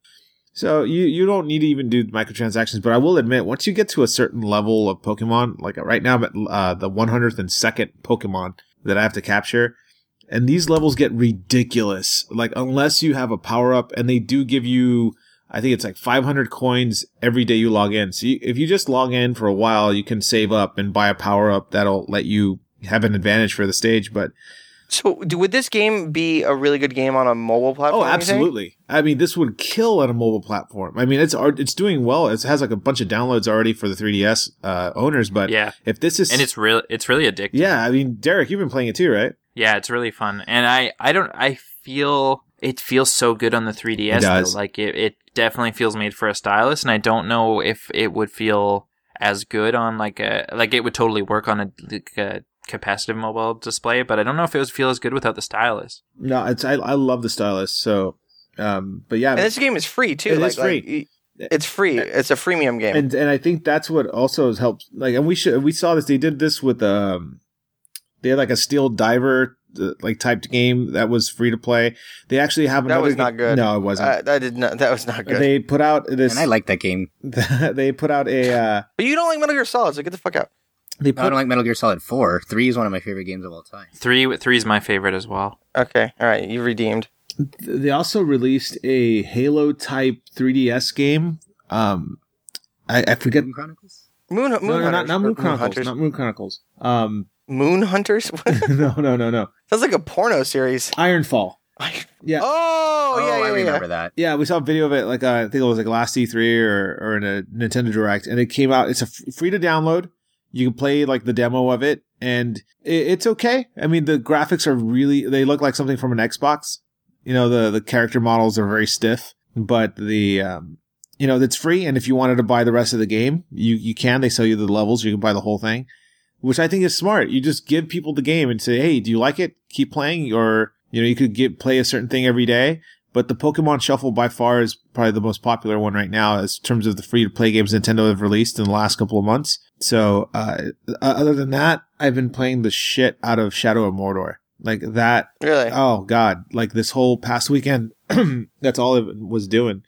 So you you don't need to even do microtransactions. But I will admit, once you get to a certain level of Pokemon, like right now I'm at uh, the one hundredth and second Pokemon that I have to capture, and these levels get ridiculous. Like unless you have a power up, and they do give you, I think it's like 500 coins every day you log in. So you, if you just log in for a while, you can save up and buy a power up that'll let you have an advantage for the stage. But so, do, would this game be a really good game on a mobile platform? oh, absolutely. I mean, this would kill on a mobile platform. I mean, it's it's doing well. It has like a bunch of downloads already for the 3DS uh, owners. But Yeah, if this is and it's real. It's really addictive. yeah, I mean, Derek, you've been playing it too, right? Yeah, it's really fun, and I I don't I feel it feels so good on the 3ds. It does. Though. Like it, it definitely feels made for a stylus, and I don't know if it would feel as good on like a like it would totally work on a, like a capacitive mobile display, but I don't know if it would feel as good without the stylus. No, it's I, I love the stylus. So, um, but yeah, And this game is free too. It like, is free. like, it's free. It's a freemium game. and and I think that's what also has helped. Like, and we should we saw this. They did this with um, they had like a steel diver uh, like typed game that was free to play. They actually have another. That another. was ga- not good. No, it wasn't. Uh, that did not. That was not good. they put out this. And I like that game. they put out a. Uh, but you don't like Metal Gear Solid, so get the fuck out. they I don't like Metal Gear Solid 4. 3 is one of my favorite games of all time. Three three is my favorite as well. Okay, all right, you redeemed. they also released a Halo type 3DS game. Um, I, I forget. Moon Chronicles. Moon, moon No, no, not, not Moon Chronicles. Hunters. Not Moon Chronicles. Um, Moon Hunters. no, no, no, no. Sounds like a porno series. Ironfall. Yeah. Oh, yeah, I yeah, yeah. remember that. Yeah, we saw a video of it. Like uh, I think it was like last E3 or or in a Nintendo Direct, and it came out. It's a f- free to download. You can play like the demo of it, and it, it's okay. I mean, the graphics are really they look like something from an Xbox. You know, the the character models are very stiff, but the um, you know it's free. And if you wanted to buy the rest of the game, you you can. They sell you the levels. You can buy the whole thing, which I think is smart. You just give people the game and say, hey, do you like it? Keep playing, or you know, you could get play a certain thing every day. But the Pokemon Shuffle by far is probably the most popular one right now as terms of the free to play games Nintendo have released in the last couple of months. So, uh, other than that, I've been playing the shit out of Shadow of Mordor. Like that. Really? Oh God. Like this whole past weekend, that's all I was doing.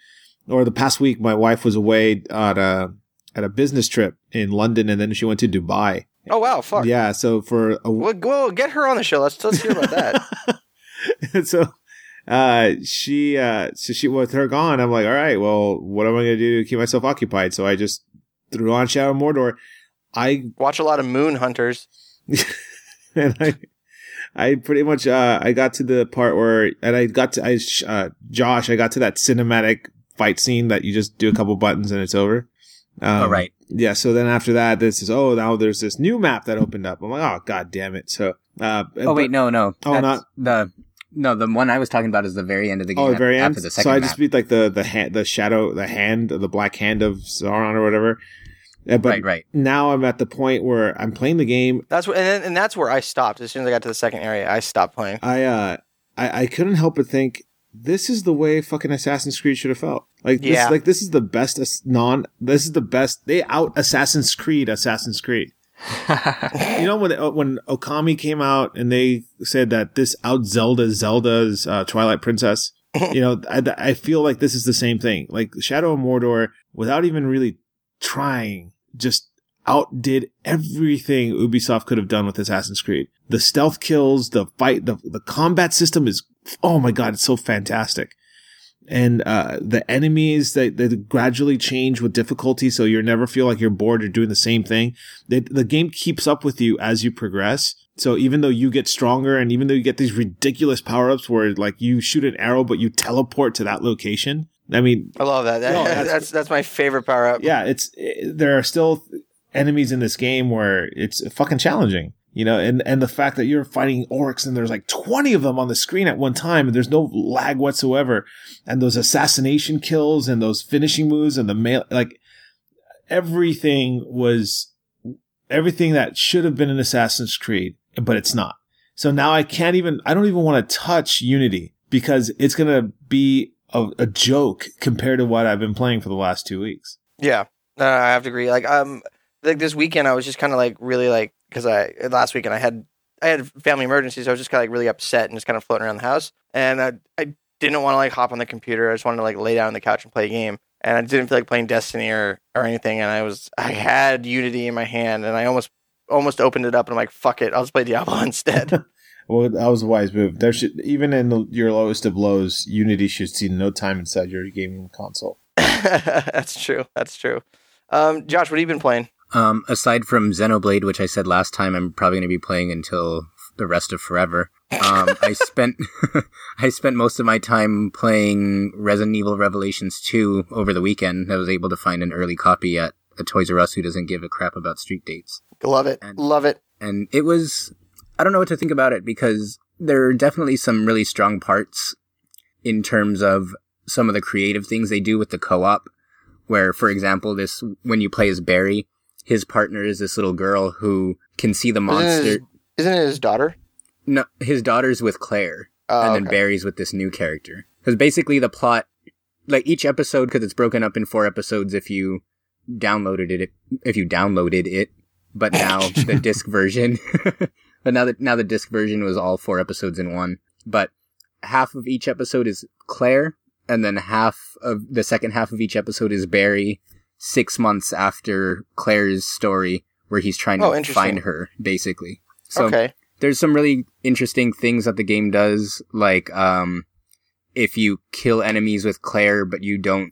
Or the past week, my wife was away at a, at a business trip in London and then she went to Dubai. Oh wow, fuck. Yeah. So for a, Well, well, get her on the show. Let's let's hear about that. so uh she uh so she with her gone i'm like all right well what am i gonna do to keep myself occupied so i just threw on shadow of mordor i Watch a lot of Moon Hunters. and i i pretty much uh i got to the part where and i got to i uh josh i got to that cinematic fight scene that you just do a couple buttons and it's over um, oh, right. Yeah so then after that this is oh now there's this new map that opened up i'm like oh god damn it so uh Oh, wait, no, no. Oh, That's not- the. No, the one I was talking about is the very end of the game. Oh, the very end. After the second so I map. just beat like the the hand, the shadow, the hand, the black hand of Sauron or whatever. Uh, but right, right. now I'm at the point where I'm playing the game. That's what, and, then- and that's where I stopped. As soon as I got to the second area, I stopped playing. I uh, I, I couldn't help but think this is the way fucking Assassin's Creed should have felt. Like this, Yeah. like this is the best non. This is the best. They out Assassin's Creed. Assassin's Creed. you know when uh, when Okami came out and they said that this out Zelda Zelda's uh, Twilight Princess. you know, I, I feel like this is the same thing. Like Shadow of Mordor, without even really trying, just outdid everything Ubisoft could have done with Assassin's Creed. The stealth kills, the fight, the the combat system is oh my god, it's so fantastic. And uh, the enemies that they, gradually change with difficulty, so you never feel like you're bored or doing the same thing. The, the game keeps up with you as you progress. So even though you get stronger, and even though you get these ridiculous power ups where like you shoot an arrow but you teleport to that location, I mean, I love that. That- No, that's- that's, that's my favorite power up. yeah, it's it, there are still enemies in this game where it's fucking challenging, you know, and and the fact that you're fighting orcs and there's like 20 of them on the screen at one time and there's no lag whatsoever, and those assassination kills and those finishing moves and the mail like everything was everything that should have been in Assassin's Creed, but it's not. So now I can't even I don't even want to touch Unity because it's gonna be a, a joke compared to what I've been playing for the last two weeks. Yeah, no, I have to agree. Like, um, like this weekend, I was just kind of like really like because I last weekend I had I had family emergencies. So I was just kind of like really upset and just kind of floating around the house, and I I didn't want to like hop on the computer. I just wanted to like lay down on the couch and play a game, and I didn't feel like playing Destiny or or anything. And I was I had Unity in my hand, and I almost almost opened it up, and I'm like, fuck it, I'll just play Diablo instead. Well, that was a wise move. There should even in the, your lowest of lows, Unity should see no time inside your gaming console. That's true. That's true. Um, Josh, what have you been playing? Um, aside from Xenoblade, which I said last time, I'm probably going to be playing until the rest of forever. Um, I spent I spent most of my time playing Resident Evil Revelations 2 over the weekend. I was able to find an early copy at a Toys R Us who doesn't give a crap about street dates. Love it. And- Love it. and it was I don't know what to think about it because there are definitely some really strong parts in terms of some of the creative things they do with the co-op where for example this when you play as Barry his partner is this little girl who can see the Isn't it monster his, isn't it his daughter? no his daughter's with Claire Oh, and then okay. Barry's with this new character cuz basically the plot like each episode cuz it's broken up in four episodes if you downloaded it if you downloaded it but now the disc version but now that now the disc version was all four episodes in one but half of each episode is claire and then half of the second half of each episode is barry six months after claire's story where he's trying Oh, to interesting. find her basically so okay. there's some really interesting things that the game does like um if you kill enemies with claire but you don't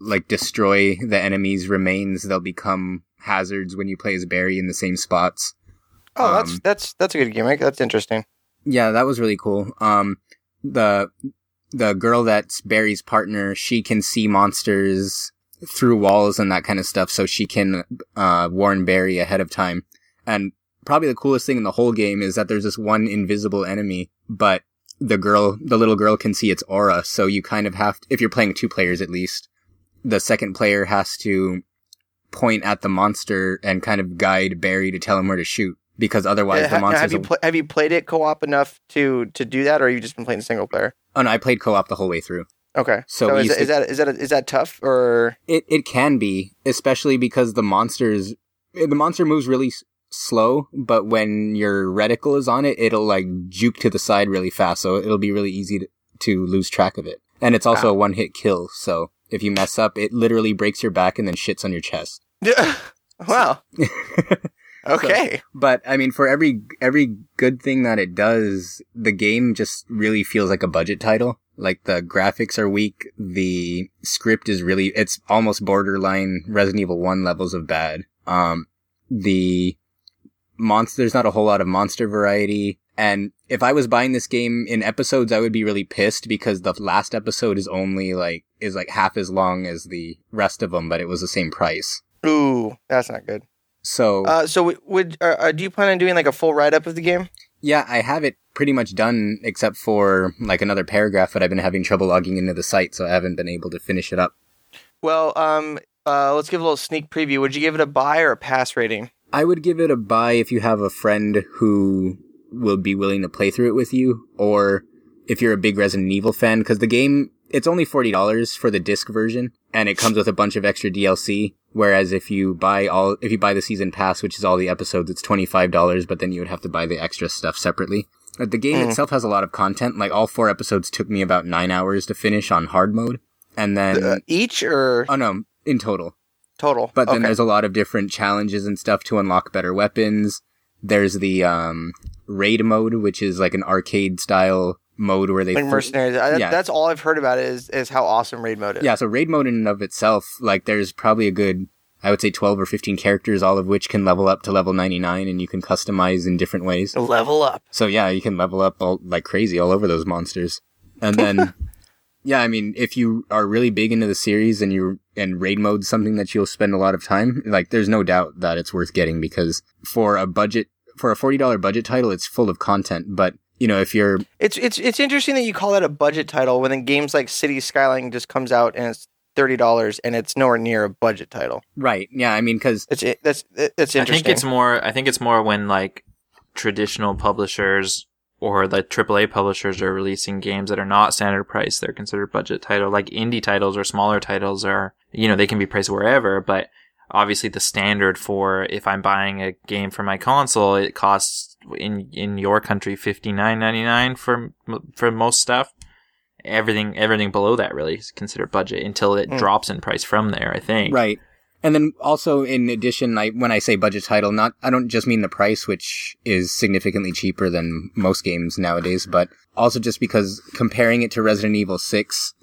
like destroy the enemy's remains, they'll become hazards when you play as Barry in the same spots. Oh, that's Um, that's that's a good gimmick. That's interesting. Yeah, that was really cool. Um, the the girl that's Barry's partner, she can see monsters through walls and that kind of stuff, so she can uh, warn Barry ahead of time. And probably the coolest thing in the whole game is that there's this one invisible enemy, but the girl, the little girl, can see its aura. So you kind of have, if you're playing two players at least, the second player has to point at the monster and kind of guide Barry to tell him where to shoot. Because otherwise, Uh, the monster's have you pl- have you played it co-op enough to to do that, or have you just been playing single player? Oh no, I played co-op the whole way through. Okay, So so, is, is that is that is that tough or It it can be, especially because the monsters eh, the monster moves really s- slow, but when your reticle is on it, it'll like juke to the side really fast, so it'll be really easy to, to lose track of it. And it's also ah. a one hit kill, so if you mess up, it literally breaks your back and then shits on your chest. wow? Okay, But I mean, for every every good thing that it does, the game just really feels like a budget title. Like the graphics are weak, the script is really it's almost borderline Resident Evil One levels of bad. Um, the monster there's not a whole lot of monster variety. And if I was buying this game in episodes, I would be really pissed because the last episode is only like is like half as long as the rest of them, but it was the same price. ooh, that's not good. So Uh, so would uh, do you plan on doing like a full write up of the game? Yeah, I have it pretty much done except for like another paragraph, but I've been having trouble logging into the site, so I haven't been able to finish it up. Well, um, uh, let's give a little sneak preview. Would you give it a buy or a pass rating? I would give it a buy if you have a friend who will be willing to play through it with you, or if you're a big Resident Evil fan, because the game, it's only $40 for the disc version, and it comes with a bunch of extra DLC. Whereas if you buy all, if you buy the season pass, which is all the episodes, it's $25, but then you would have to buy the extra stuff separately. Uh, The game Mm. itself has a lot of content. Like all four episodes took me about nine hours to finish on hard mode. And then, Uh, each or oh no, in total. total? But then Okay. there's a lot of different challenges and stuff to unlock better weapons. There's the um, raid mode, which is like an arcade style mode where they like throw- mercenaries. I, yeah. That's all I've heard about is is how awesome raid mode is. Yeah, so raid mode in and of itself, like there's probably a good, I would say 12 or 15 characters, all of which can level up to level 99 and you can customize in different ways. Level up. So yeah, you can level up all like crazy all over those monsters. And then, yeah, I mean, if you are really big into the series and you and raid mode something that you'll spend a lot of time, like there's no doubt that it's worth getting because for a budget, for a $40 budget title, it's full of content. But you know, if you're, It's it's it's interesting that you call that a budget title when then games like City Skyline just comes out and it's thirty dollars and it's nowhere near a budget title. right. Yeah. I mean, cause It's it, that's it, that's I interesting. think it's more. I think it's more when like traditional publishers or the AAA publishers are releasing games that are not standard price. They're considered budget title. Like indie titles or smaller titles are, you know, they can be priced wherever, but obviously the standard for if I'm buying a game for my console, it costs in in your country fifty nine ninety nine for for most stuff. Everything everything below that really is considered budget until it Mm. drops in price from there. I think. Right. And then also in addition, I, when I say budget title, not, I don't just mean the price, which is significantly cheaper than most games nowadays, but also just because comparing it to Resident Evil 6,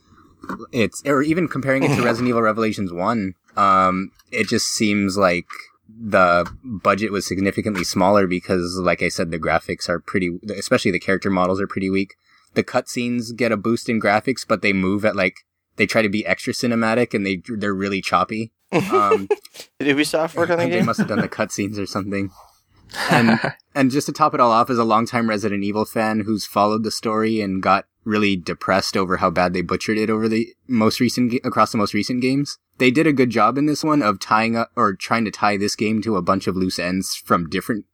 it's, or even comparing it to Resident Evil Revelations 1, um, it just seems like the budget was significantly smaller because, like I said, the graphics are pretty, especially the character models are pretty weak. The cutscenes get a boost in graphics, but they move at like, they try to be extra cinematic and they, they're really choppy. Um, Did Ubisoft work on the they must have done the cutscenes or something. And and just to top it all off, as a longtime Resident Evil fan who's followed the story and got really depressed over how bad they butchered it over the most recent across the most recent games, they did a good job in this one of tying up or trying to tie this game to a bunch of loose ends from different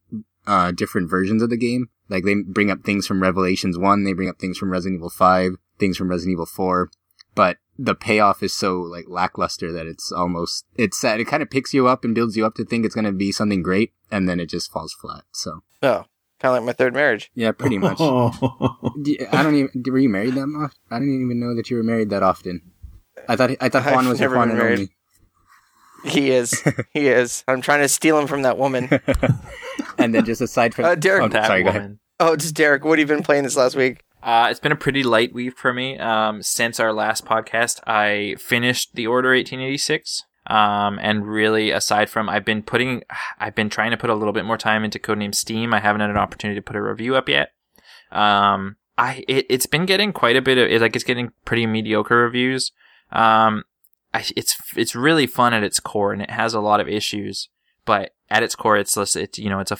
uh different versions of the game. Like they bring up things from Revelations One, they bring up things from Resident Evil Five, things from Resident Evil Four, but the payoff is so like lackluster that it's almost it's sad. It kind of picks you up and builds you up to think it's going to be something great, and then it just falls flat. So Oh, kind of like my third marriage. yeah, pretty much. I don't even. Were you married that much? I didn't even know that you were married that often. I thought I thought I've Juan was your never Juan been and married. only. He is. he is. I'm trying to steal him from that woman. And then just aside from Uh, Derek- oh, That sorry, go ahead. woman. Oh, just Derek. What have you been playing this last week? Uh, it's been a pretty light week for me. Um, since our last podcast, I finished the Order 1886. Um, and really, aside from, I've been putting, I've been trying to put a little bit more time into Codename Steam. I haven't had an opportunity to put a review up yet. Um, I, it, it's been getting quite a bit of, like, it's getting pretty mediocre reviews. Um, I, it's, it's really fun at its core and it has a lot of issues, but at its core, it's, it's, you know, it's a,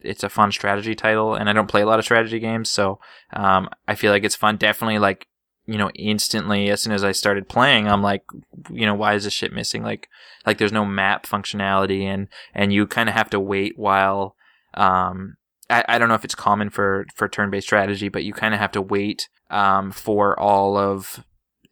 it's a fun strategy title and I don't play a lot of strategy games. So, um, I feel like it's fun. Definitely like, you know, instantly as soon as I started playing, I'm like, you know, why is this shit missing? Like, like there's no map functionality and, and you kind of have to wait while, um, I, I don't know if it's common for, for turn-based strategy, but you kind of have to wait, um, for all of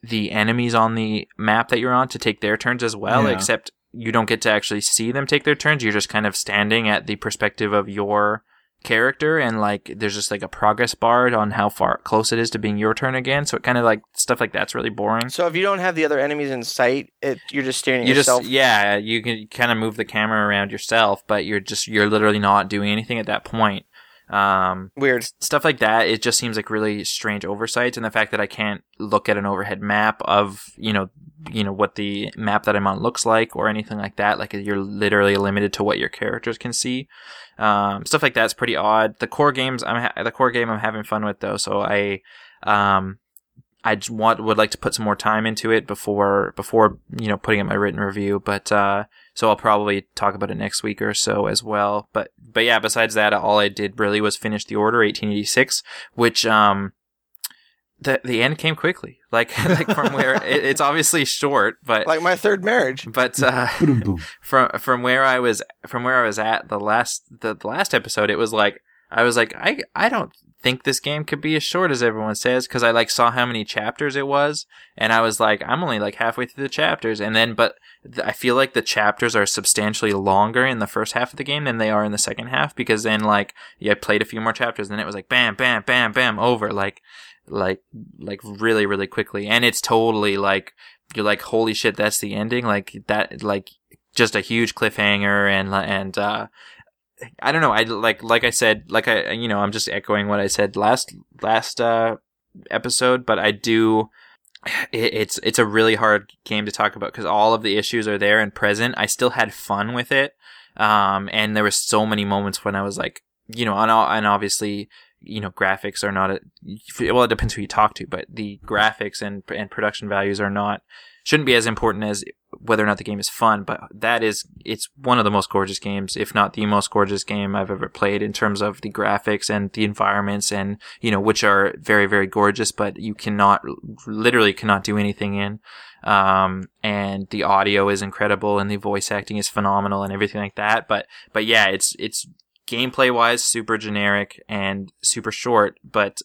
the enemies on the map that you're on to take their turns as well, Yeah. except you don't get to actually see them take their turns. You're just kind of standing at the perspective of your character and like there's just like a progress bar on how far close it is to being your turn again. So it kind of like stuff like that's really boring. So if you don't have the other enemies in sight, it you're just staring at You yourself. just yeah, you can kind of move the camera around yourself, but you're just you're literally not doing anything at that point. Um, Weird. stuff like that it just seems like really strange oversights and the fact that i can't look at an overhead map of you know you know what the map that i'm on looks like or anything like that like you're literally limited to what your characters can see um, stuff like that's pretty odd the core games i'm ha- the core game i'm having fun with though so i um I just want would like to put some more time into it before before you know putting in my written review, but uh, so I'll probably talk about it next week or so as well. But but yeah, besides that, all I did really was finish the order 1886, which um the the end came quickly. Like like from where it, it's obviously short, but Like my third marriage. but uh, Boom, boom. from from where I was from where I was at the last the, the last episode, it was like I was like I I don't think this game could be as short as everyone says because I like saw how many chapters it was and I was like I'm only like halfway through the chapters and then but th- I feel like the chapters are substantially longer in the first half of the game than they are in the second half because then like yeah I played a few more chapters and it was like bam bam bam bam over like like like really really quickly and it's totally like you're like holy shit that's the ending like that like just a huge cliffhanger and and uh I don't know I like like I said like I you know I'm just echoing what I said last last uh episode but I do it, it's it's a really hard game to talk about because all of the issues are there and present. I still had fun with it um and there were so many moments when I was like you know and, and obviously you know graphics are not a well it depends who you talk to but the graphics and and production values are not shouldn't be as important as whether or not the game is fun but that is it's one of the most gorgeous games if not the most gorgeous game I've ever played in terms of the graphics and the environments and you know which are very very gorgeous but you cannot literally cannot do anything in. Um and the audio is incredible and the voice acting is phenomenal and everything like that but but yeah it's it's gameplay wise super generic and super short but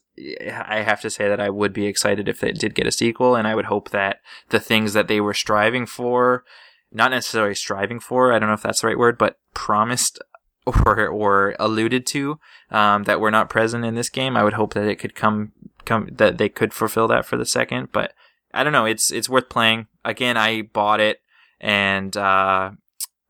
i have to say that i would be excited if it did get a sequel and i would hope that the things that they were striving for not necessarily striving for i don't know if that's the right word but promised or or alluded to um, that were not present in this game i would hope that it could come come that they could fulfill that for the second but i don't know it's it's worth playing. Again i bought it and uh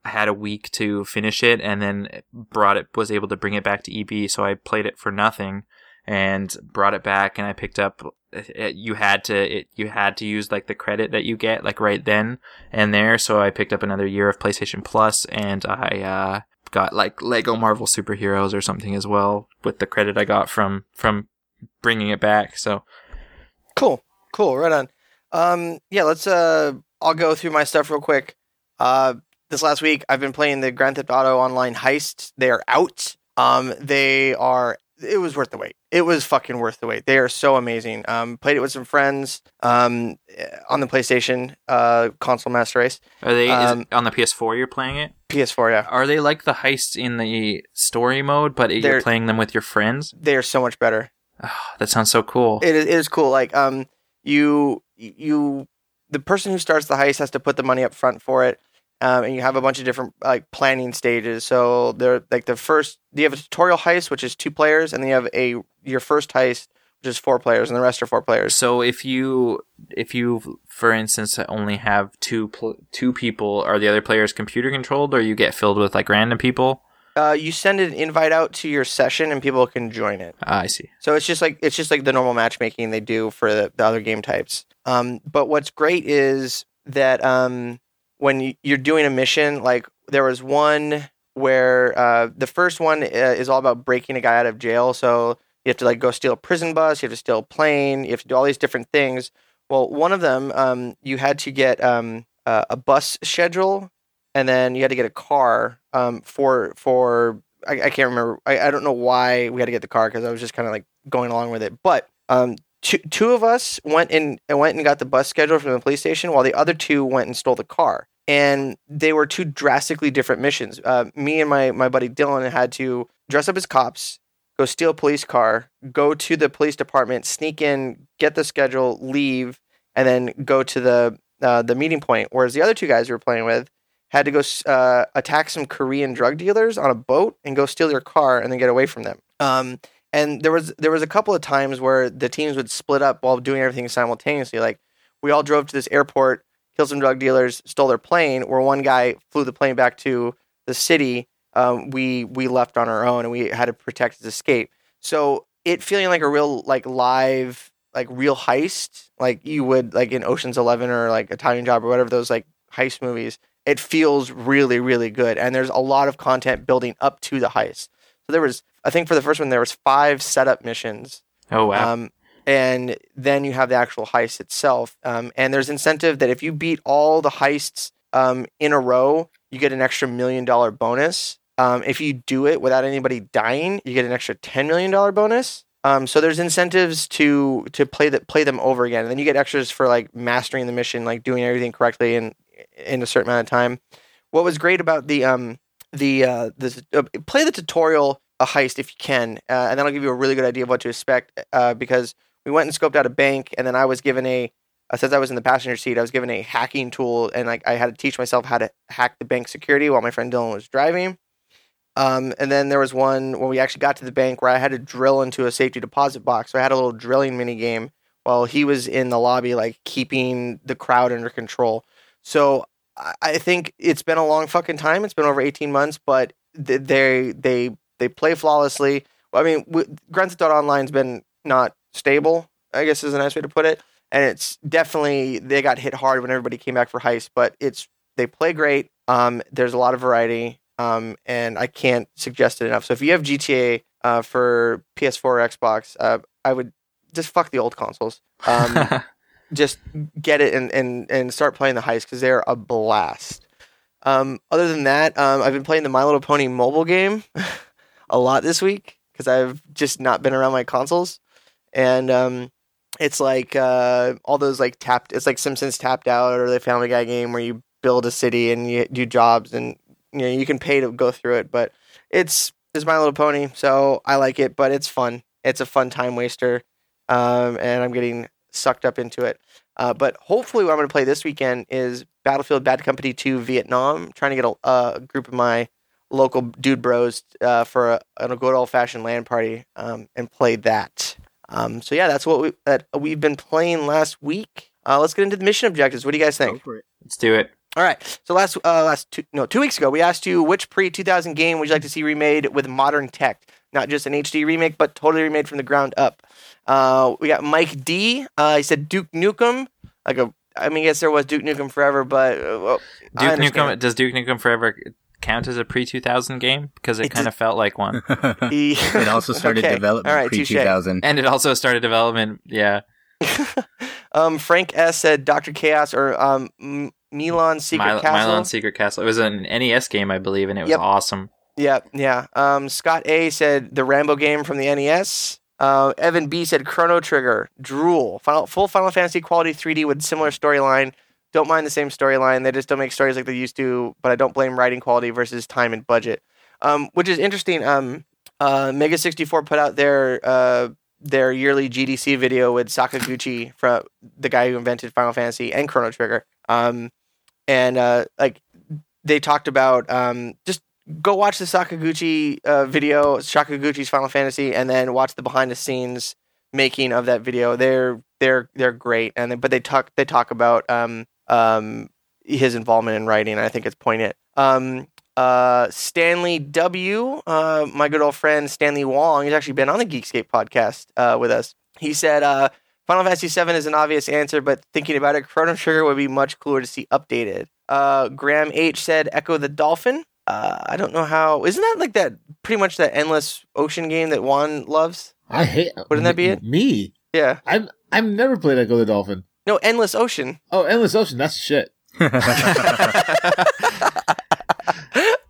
had a week to finish it and then brought it was able to bring it back to EB so I played it for nothing and brought it back and I picked up it, you had to it, you had to use like the credit that you get like right then and there so I picked up another year of PlayStation Plus and I uh got like Lego Marvel Superheroes or something as well with the credit I got from from bringing it back so Cool. Cool. Right on. Um, yeah, let's uh I'll go through my stuff real quick. Uh this last week I've been playing the Grand Theft Auto online heists. They are out. Um they are it was worth the wait. It was fucking worth the wait. They are so amazing. Um played it with some friends um on the PlayStation uh console master race. are they Um, on the PS4 you're playing it PS4, yeah. Are they like the heists in the story mode, but you're playing them with your friends? They are so much better. That sounds so cool. It is, it is cool. Like um, you you the person who starts the heist has to put the money up front for it, um, and you have a bunch of different like planning stages. So they're like the first. You have a tutorial heist, which is two players, and then you have a your first heist, which is four players, and the rest are four players. so if you, if you, for instance, only have two pl- two people, are the other players computer controlled, or you get filled with like random people? uh, you send an invite out to your session and people can join it. Ah, I see. So it's just like it's just like the normal matchmaking they do for the, the other game types. Um, but what's great is that um, when you- you're doing a mission, like there was one where uh, the first one uh, is all about breaking a guy out of jail. So you have to like go steal a prison bus, you have to steal a plane, you have to do all these different things. Well, one of them, um, you had to get um, uh, a bus schedule, and then you had to get a car um, for for I, I can't remember. I, I don't know why we had to get the car because I was just kind of like going along with it. But um, two two of us went in and went and got the bus schedule from the police station, while the other two went and stole the car. And they were two drastically different missions. Uh, me and my my buddy Dylan had to dress up as cops, go steal a police car, go to the police department, sneak in, get the schedule, leave, and then go to the uh, the meeting point. Whereas the other two guys we were playing with had to go uh, attack some Korean drug dealers on a boat and go steal their car and then get away from them. Um, and there was there was a couple of times where the teams would split up while doing everything simultaneously. Like we all drove to this airport, killed some drug dealers, stole their plane. Where one guy flew the plane back to the city. Um, we we left on our own and we had to protect his escape. So it feeling like a real like live like real heist, like you would like in Ocean's Eleven or like Italian Job or whatever those like heist movies. It feels really really good, and there's a lot of content building up to the heist. So there was, I think, for the first one there was five setup missions, Oh wow. um, and then you have the actual heist itself. Um, and there's incentive that if you beat all the heists um, in a row, you get an extra million dollar bonus. Um, if you do it without anybody dying, you get an extra ten million dollar bonus. Um, so there's incentives to to play that play them over again, and then you get extras for like mastering the mission, like doing everything correctly in in a certain amount of time. What was great about the um the uh, the uh, play the tutorial a heist if you can, uh, and that'll give you a really good idea of what to expect. Uh, because we went and scoped out a bank, and then I was given a uh, since I was in the passenger seat, I was given a hacking tool, and like I had to teach myself how to hack the bank security while my friend Dylan was driving. Um, and then there was one when we actually got to the bank where I had to drill into a safety deposit box. So I had a little drilling mini game while he was in the lobby, like keeping the crowd under control. So I, think it's been a long fucking time. It's been over eighteen months, but they they they play flawlessly. I mean, Grand Theft Auto Online's been not stable. I guess is a nice way to put it. And it's definitely they got hit hard when everybody came back for heist, but it's they play great. Um, there's a lot of variety, um, and I can't suggest it enough. So if you have GTA uh, for PS4 or Xbox, uh, I would just fuck the old consoles. Um, just get it and, and, and start playing the heist because they're a blast. Um, other than that, um, I've been playing the My Little Pony mobile game a lot this week because I've just not been around my consoles, and um, it's like uh, all those like tapped. It's like Simpsons tapped out or the Family Guy game where you build a city and you do jobs and you know you can pay to go through it, but it's it's My Little Pony, so I like it, but it's fun. It's a fun time waster, um, and I'm getting sucked up into it. Uh, but hopefully, what I'm going to play this weekend is Battlefield Bad Company 2 Vietnam. trying to get a, a group of my local dude bros uh, for a, a good old fashioned land party um, and play that. Um, so yeah, that's what we that we've been playing last week. Uh, let's get into the mission objectives. What do you guys think? Go for it. Let's do it. All right. So last uh, last two no two weeks ago, we asked you which pre 2000 game would you like to see remade with modern tech, not just an HD remake, but totally remade from the ground up. Uh, we got Mike D. Uh, he said Duke Nukem. Like a, I mean, yes, there was Duke Nukem Forever, but uh, well, Duke. Nukem does Duke Nukem Forever count as a pre two thousand game because it, It kind of felt like one, it also started Okay. development All right, pre touche. 2000. and it also started development. Yeah, um, Frank S said Doctor Chaos or um, M- Milan Secret Mil- Castle. Milon Secret Castle. It was an NES game, I believe, and it was Yep. awesome. Yeah, yeah. Um, Scott A said the Rambo game from the NES. Uh, Evan B said Chrono Trigger, Drool, Final, full Final Fantasy quality 3D with similar storyline. Don't mind the same storyline. They just don't make stories like they used to. But I don't blame writing quality versus time and budget. Um, which is interesting. Um, uh, Mega 64 put out their uh, their yearly GDC video with Sakaguchi, from the guy who invented Final Fantasy and Chrono Trigger. Um, and uh, like they talked about um, just go watch the Sakaguchi uh, video, Sakaguchi's Final Fantasy, and then watch the behind the scenes making of that video. They're they're they're great, and they, but they talk they talk about um, um, his involvement in writing. I think it's poignant. Um, Uh, Stanley W, uh, my good old friend Stanley Wong, he's actually been on the Geekscape podcast uh, with us. He said, uh, Final Fantasy VII is an obvious answer, but thinking about it, Chrono Trigger would be much cooler to see updated. Uh, Graham H said, Ecco the Dolphin. Uh, I don't know how. Isn't that like that pretty much that endless ocean game that Juan loves? I hate. Wouldn't that be it? Me. Yeah. I've I've never played Ecco the Dolphin. No, Endless Ocean. Oh, Endless Ocean. That's shit.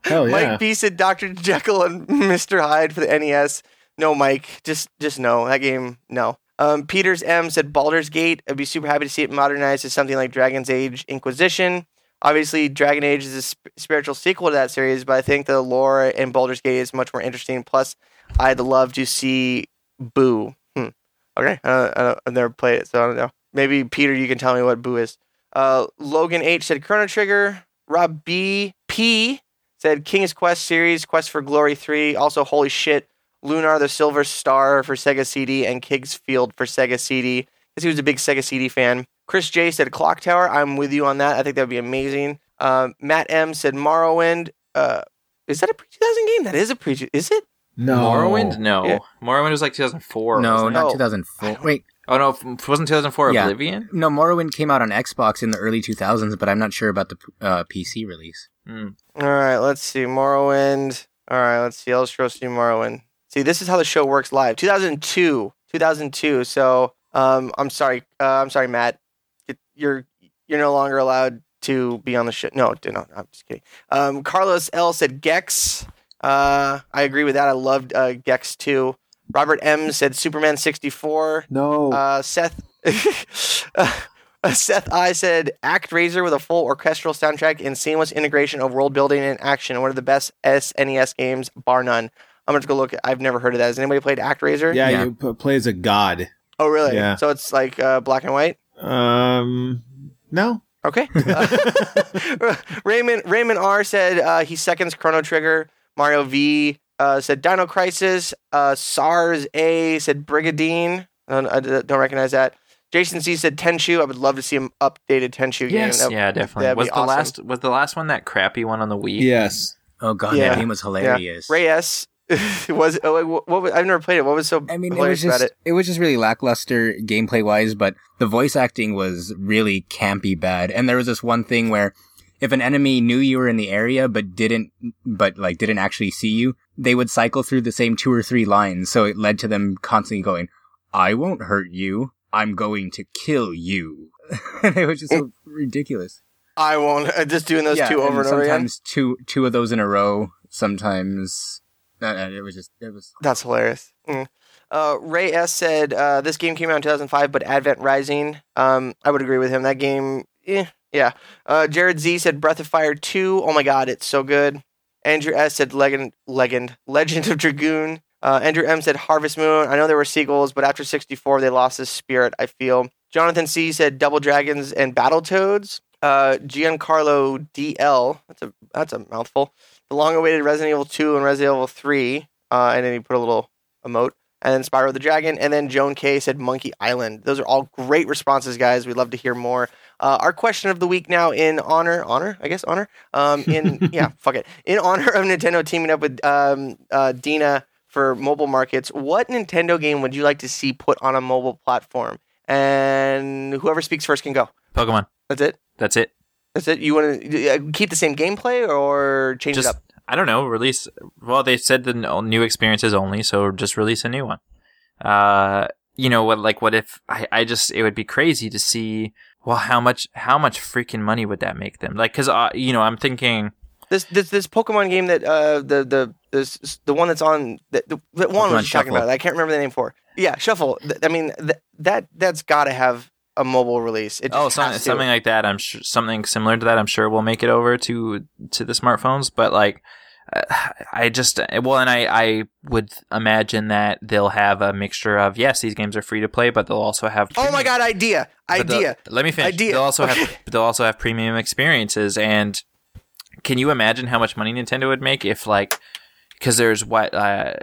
Hell yeah. Mike B said Dr. Jekyll and Mr. Hyde for the NES. No, Mike. Just just no. That game, no. Um, Peters M said Baldur's Gate. I'd be super happy to see it modernized as something like Dragon's Age Inquisition. Obviously, Dragon Age is a sp- spiritual sequel to that series, but I think the lore in Baldur's Gate is much more interesting. Plus, I'd love to see Boo. Hmm. Okay, uh, I've never played it, so I don't know. Maybe Peter, you can tell me what Boo is. Uh, Logan H said Chrono Trigger. Rob B P said King's Quest series, Quest for Glory 3. Also, holy shit, Lunar the Silver Star for Sega CD and King's Field for Sega CD. Because he was a big Sega CD fan. Chris J said Clock Tower. I'm with you on that. I think that would be amazing. Um, Matt M said Morrowind. Uh, is that a pre 2000 game? That is a pre. Is it? no. Morrowind? No. Yeah. Morrowind was like 2004. no, wasn't it? Oh. 2004. Wait, Oh, no. f- Wasn't 2004 Yeah. Oblivion? no, Morrowind came out on Xbox in the early 2000s, but I'm not sure about the uh, PC release. Hmm. All right, let's see. Morrowind. All right, let's see. I'll just go see Morrowind. See, this is how the show works live. 2002. 2002. So, um, I'm sorry. Uh, I'm sorry, Matt. It- You're you're no longer allowed to be on the show. No, no, I'm just kidding. Um, Carlos L said Gex. Uh, I agree with that. I loved uh, Gex too. Robert M said Superman 64. No. Uh, Seth uh, Seth I said "Act ActRaiser with a full orchestral soundtrack and seamless integration of world building and action. One of the best SNES games, bar none. I'm gonna go look. I've never heard of that. Has anybody played ActRaiser? Yeah, Yeah. you p- play as a god. Oh, really? Yeah. So it's like uh, black and white. Um, no. Okay. Uh, Raymond Raymond R said uh, he seconds Chrono Trigger. Mario V uh, said Dino Crisis. Uh, SARS A said Brigandine. I don't, I don't recognize that. Jason C said Tenchu. I would love to see him updated Tenchu game. That- yeah, definitely. that'd Was be the awesome. last was the last one that crappy one on the Wii? Yes. Oh god, Yeah. that game was hilarious. Ray S was oh, what, what I've never played it. What was so I mean, it was just about it? it? was just really lackluster gameplay wise, but the voice acting was really campy bad. And there was this one thing where if an enemy knew you were in the area but didn't but like didn't actually see you, they would cycle through the same two or three lines. So it led to them constantly going, "I won't hurt you. I'm going to kill you." and it was just so ridiculous. I won't. Uh, just doing those Yeah, two over and over again. sometimes two two of those in a row. Sometimes uh, uh, it was just it was That's hilarious. Mm. Uh, Ray S said uh, this game came out in 2005, but Advent Rising. Um, I would agree with him. That game, eh, yeah. Uh, Jared Z said Breath of Fire 2. Oh my god, it's so good. Andrew S said Legend, Legend, Legend of Dragoon. Uh, Andrew M said Harvest Moon. I know there were sequels, but after 64, they lost the spirit. I feel. Jonathan C said Double Dragons and Battletoads. Uh, Giancarlo DL. That's a that's a mouthful. The long-awaited Resident Evil 2 and Resident Evil 3. Uh, and then he put a little emote. And then Spyro the Dragon. And then Joan K said Monkey Island. Those are all great responses, guys. We'd love to hear more. Uh, our question of the week now in honor, honor, I guess, honor. Um, in yeah, fuck it. In honor of Nintendo teaming up with um, uh, DeNA for mobile markets, what Nintendo game would you like to see put on a mobile platform? And whoever speaks first can go. Pokemon. That's it. That's it. That's it. You want to keep the same gameplay or change Just it up? I don't know. Release. Well, they said the new experiences only, so just release a new one. Uh, you know what? Like, what if I? I just it would be crazy to see. Well, how much? How much freaking money would that make them? Like, because uh, you know, I'm thinking. This this this Pokemon game that uh the the this the one that's on that the, that one was talking about. I can't remember the name for. Yeah, Shuffle. I mean th- that that's got to have a mobile release. It just Oh, something, something like that. I'm sure something similar to that. I'm sure will make it over to to the smartphones. But like, I just well, and I I would imagine that they'll have a mixture of yes, these games are free to play, but they'll also have. Oh my god, idea, idea. Let me finish. Idea. They'll also Okay. have they'll also have premium experiences, and can you imagine how much money Nintendo would make if like because there's what uh,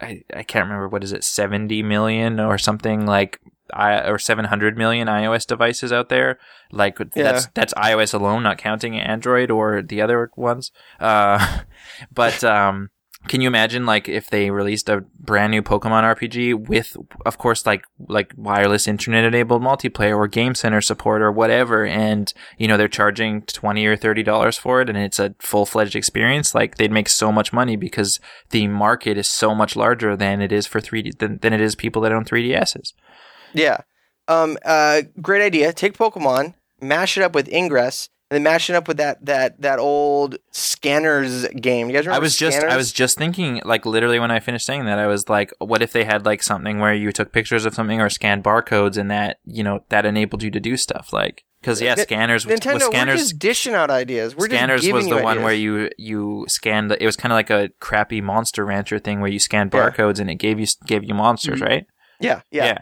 I I can't remember what is it seventy million or something like I, or 700 million iOS devices out there. Like that's that's iOS alone, not counting Android or the other ones. Uh, but um, can you imagine like if they released a brand new Pokemon RPG with, of course, like like wireless internet enabled multiplayer or Game Center support or whatever, and you know they're charging twenty or thirty dollars for it, and it's a full fledged experience. Like they'd make so much money because the market is so much larger than it is for three D than, than it is people that own three DSs. Yeah. Um. Uh. Great idea. Take Pokemon, mash it up with Ingress, and then mash it up with that that that old Scanners game. You guys remember? I was just I was just thinking like literally when I finished saying that I was like, what if they had like something where you took pictures of something or scanned barcodes and that you know that enabled you to do stuff like because yeah, scanners Nintendo. We're scanners just dishing out ideas. We're scanners was the one ideas. where you you scanned it was kind of like a crappy monster rancher thing where you scanned Yeah. barcodes and it gave you gave you monsters right Yeah, Yeah. Yeah.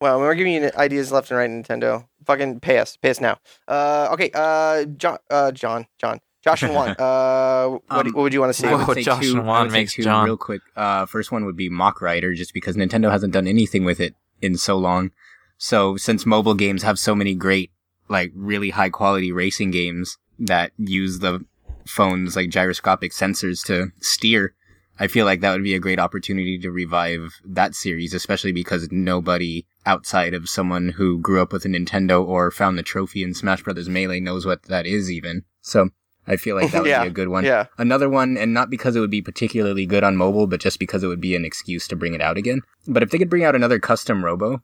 Well, we're giving you ideas left and right, Nintendo. Fucking pay us, pay us now. Uh, okay. Uh, John, uh, John, John, Josh and Juan. Uh, what, Um, what would you want to see? I would say Josh two, and Juan makes two John. real quick. Uh, first one would be Mach Rider, just because Nintendo hasn't done anything with it in so long. So since mobile games have so many great, like really high quality racing games that use the phone's like gyroscopic sensors to steer, I feel like that would be a great opportunity to revive that series, especially because nobody outside of someone who grew up with a Nintendo or found the trophy in Smash Brothers Melee knows what that is even. So I feel like that would Yeah, be a good one. yeah. Another one, and not because it would be particularly good on mobile, but just because it would be an excuse to bring it out again. But if they could bring out another Custom Robo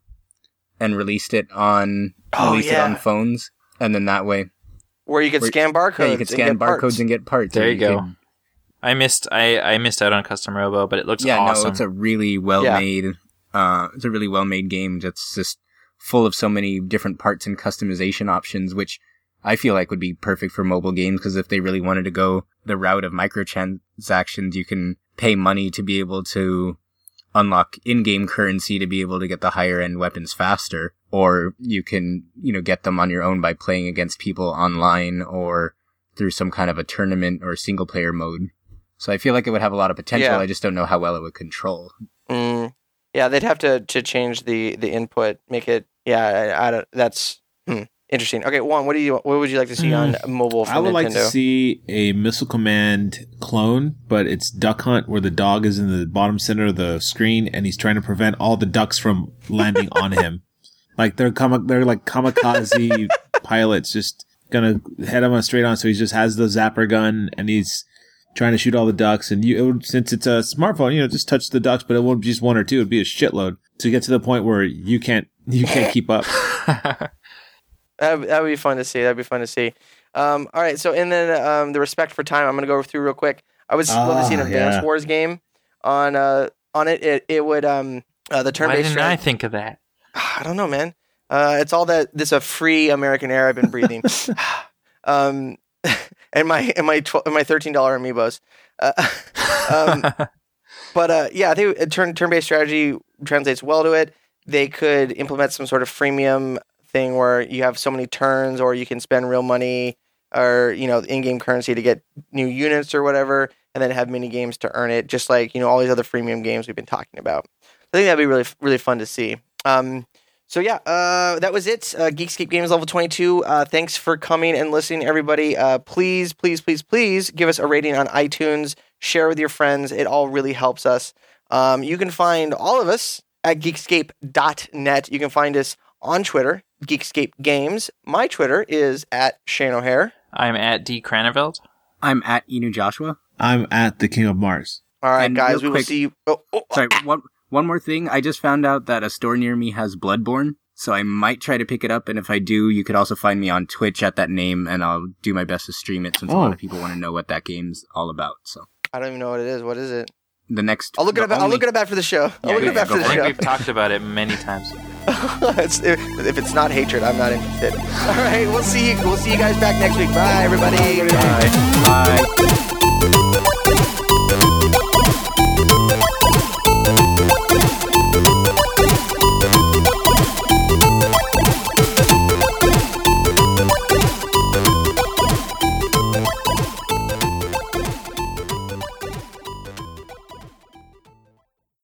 and released it on Oh, release it on phones, and then that way, Where you could Where- scan barcodes. yeah, you could scan and get barcodes parts. and get parts. There or you go. could- I missed I I missed out on Custom Robo but it looks yeah, awesome no, it's a really well made. Uh, it's a really well made game that's just full of so many different parts and customization options, which I feel like would be perfect for mobile games because if they really wanted to go the route of microtransactions, you can pay money to be able to unlock in-game currency to be able to get the higher end weapons faster, or you can, you know, get them on your own by playing against people online or through some kind of a tournament or single player mode. So I feel like it would have a lot of potential. Yeah. I just don't know how well it would control. Mm, yeah, they'd have to to change the the input, make it. Yeah, I, I don't. That's hmm, interesting. Okay, Juan, what do you what would you like to see on mobile? From I would Nintendo? like to see a Missile Command clone, but it's Duck Hunt where the dog is in the bottom center of the screen and he's trying to prevent all the ducks from landing on him. Like they're kama- they're like kamikaze pilots just gonna head him on straight on. So he just has the zapper gun and he's trying to shoot all the ducks. And you, it would, since it's a smartphone, you know, just touch the ducks, but it won't be just one or two. It'd be a shitload to get to the point where you can't you can't keep up. That would- that would be fun to see. That'd be fun to see. Um, all right, so and then um, the respect for time. I'm gonna go through real quick. I would love to see an Ah, Advance yeah. Wars game on uh on it. It it would um uh, the turn Why didn't I think of that? I don't know, man. Uh, it's all that this a free American air I've been breathing. um, and my and my tw- and my thirteen dollar amiibos. Uh, um, but uh, yeah, I think turn turn based strategy translates well to it. They could implement some sort of freemium thing where you have so many turns, or you can spend real money or you know in game currency to get new units or whatever, and then have mini games to earn it, just like you know all these other freemium games we've been talking about. I think that'd be really really fun to see. Um, so yeah, uh, that was it. Uh, Geekscape Games level 22. Uh, thanks for coming and listening, everybody. Uh, please, please, please, please give us a rating on iTunes. Share with your friends. It all really helps us. Um, you can find all of us at geekscape.net. You can find us on Twitter, Geekscape Games. My Twitter is at Shane O'Hare. I'm at D Craneveld. I'm at Inu Joshua. I'm at the King of Mars. All right, And guys, real we will see you. Oh, oh, Sorry, one one more thing. I just found out that a store near me has Bloodborne, so I might try to pick it up. And if I do, you could also find me on Twitch at that name, and I'll do my best to stream it since a lot Oh. of people want to know what that game's all about. So I don't even know what it is. What is it? the next, I'll look it the up. I'll only- look it up after the show. I'll Yeah, look it up after the show. we've talked about it many times. It's- if, if it's not hatred, I'm not interested. All right, we'll see you. We'll see you guys back next week. Bye, everybody. Bye. Bye.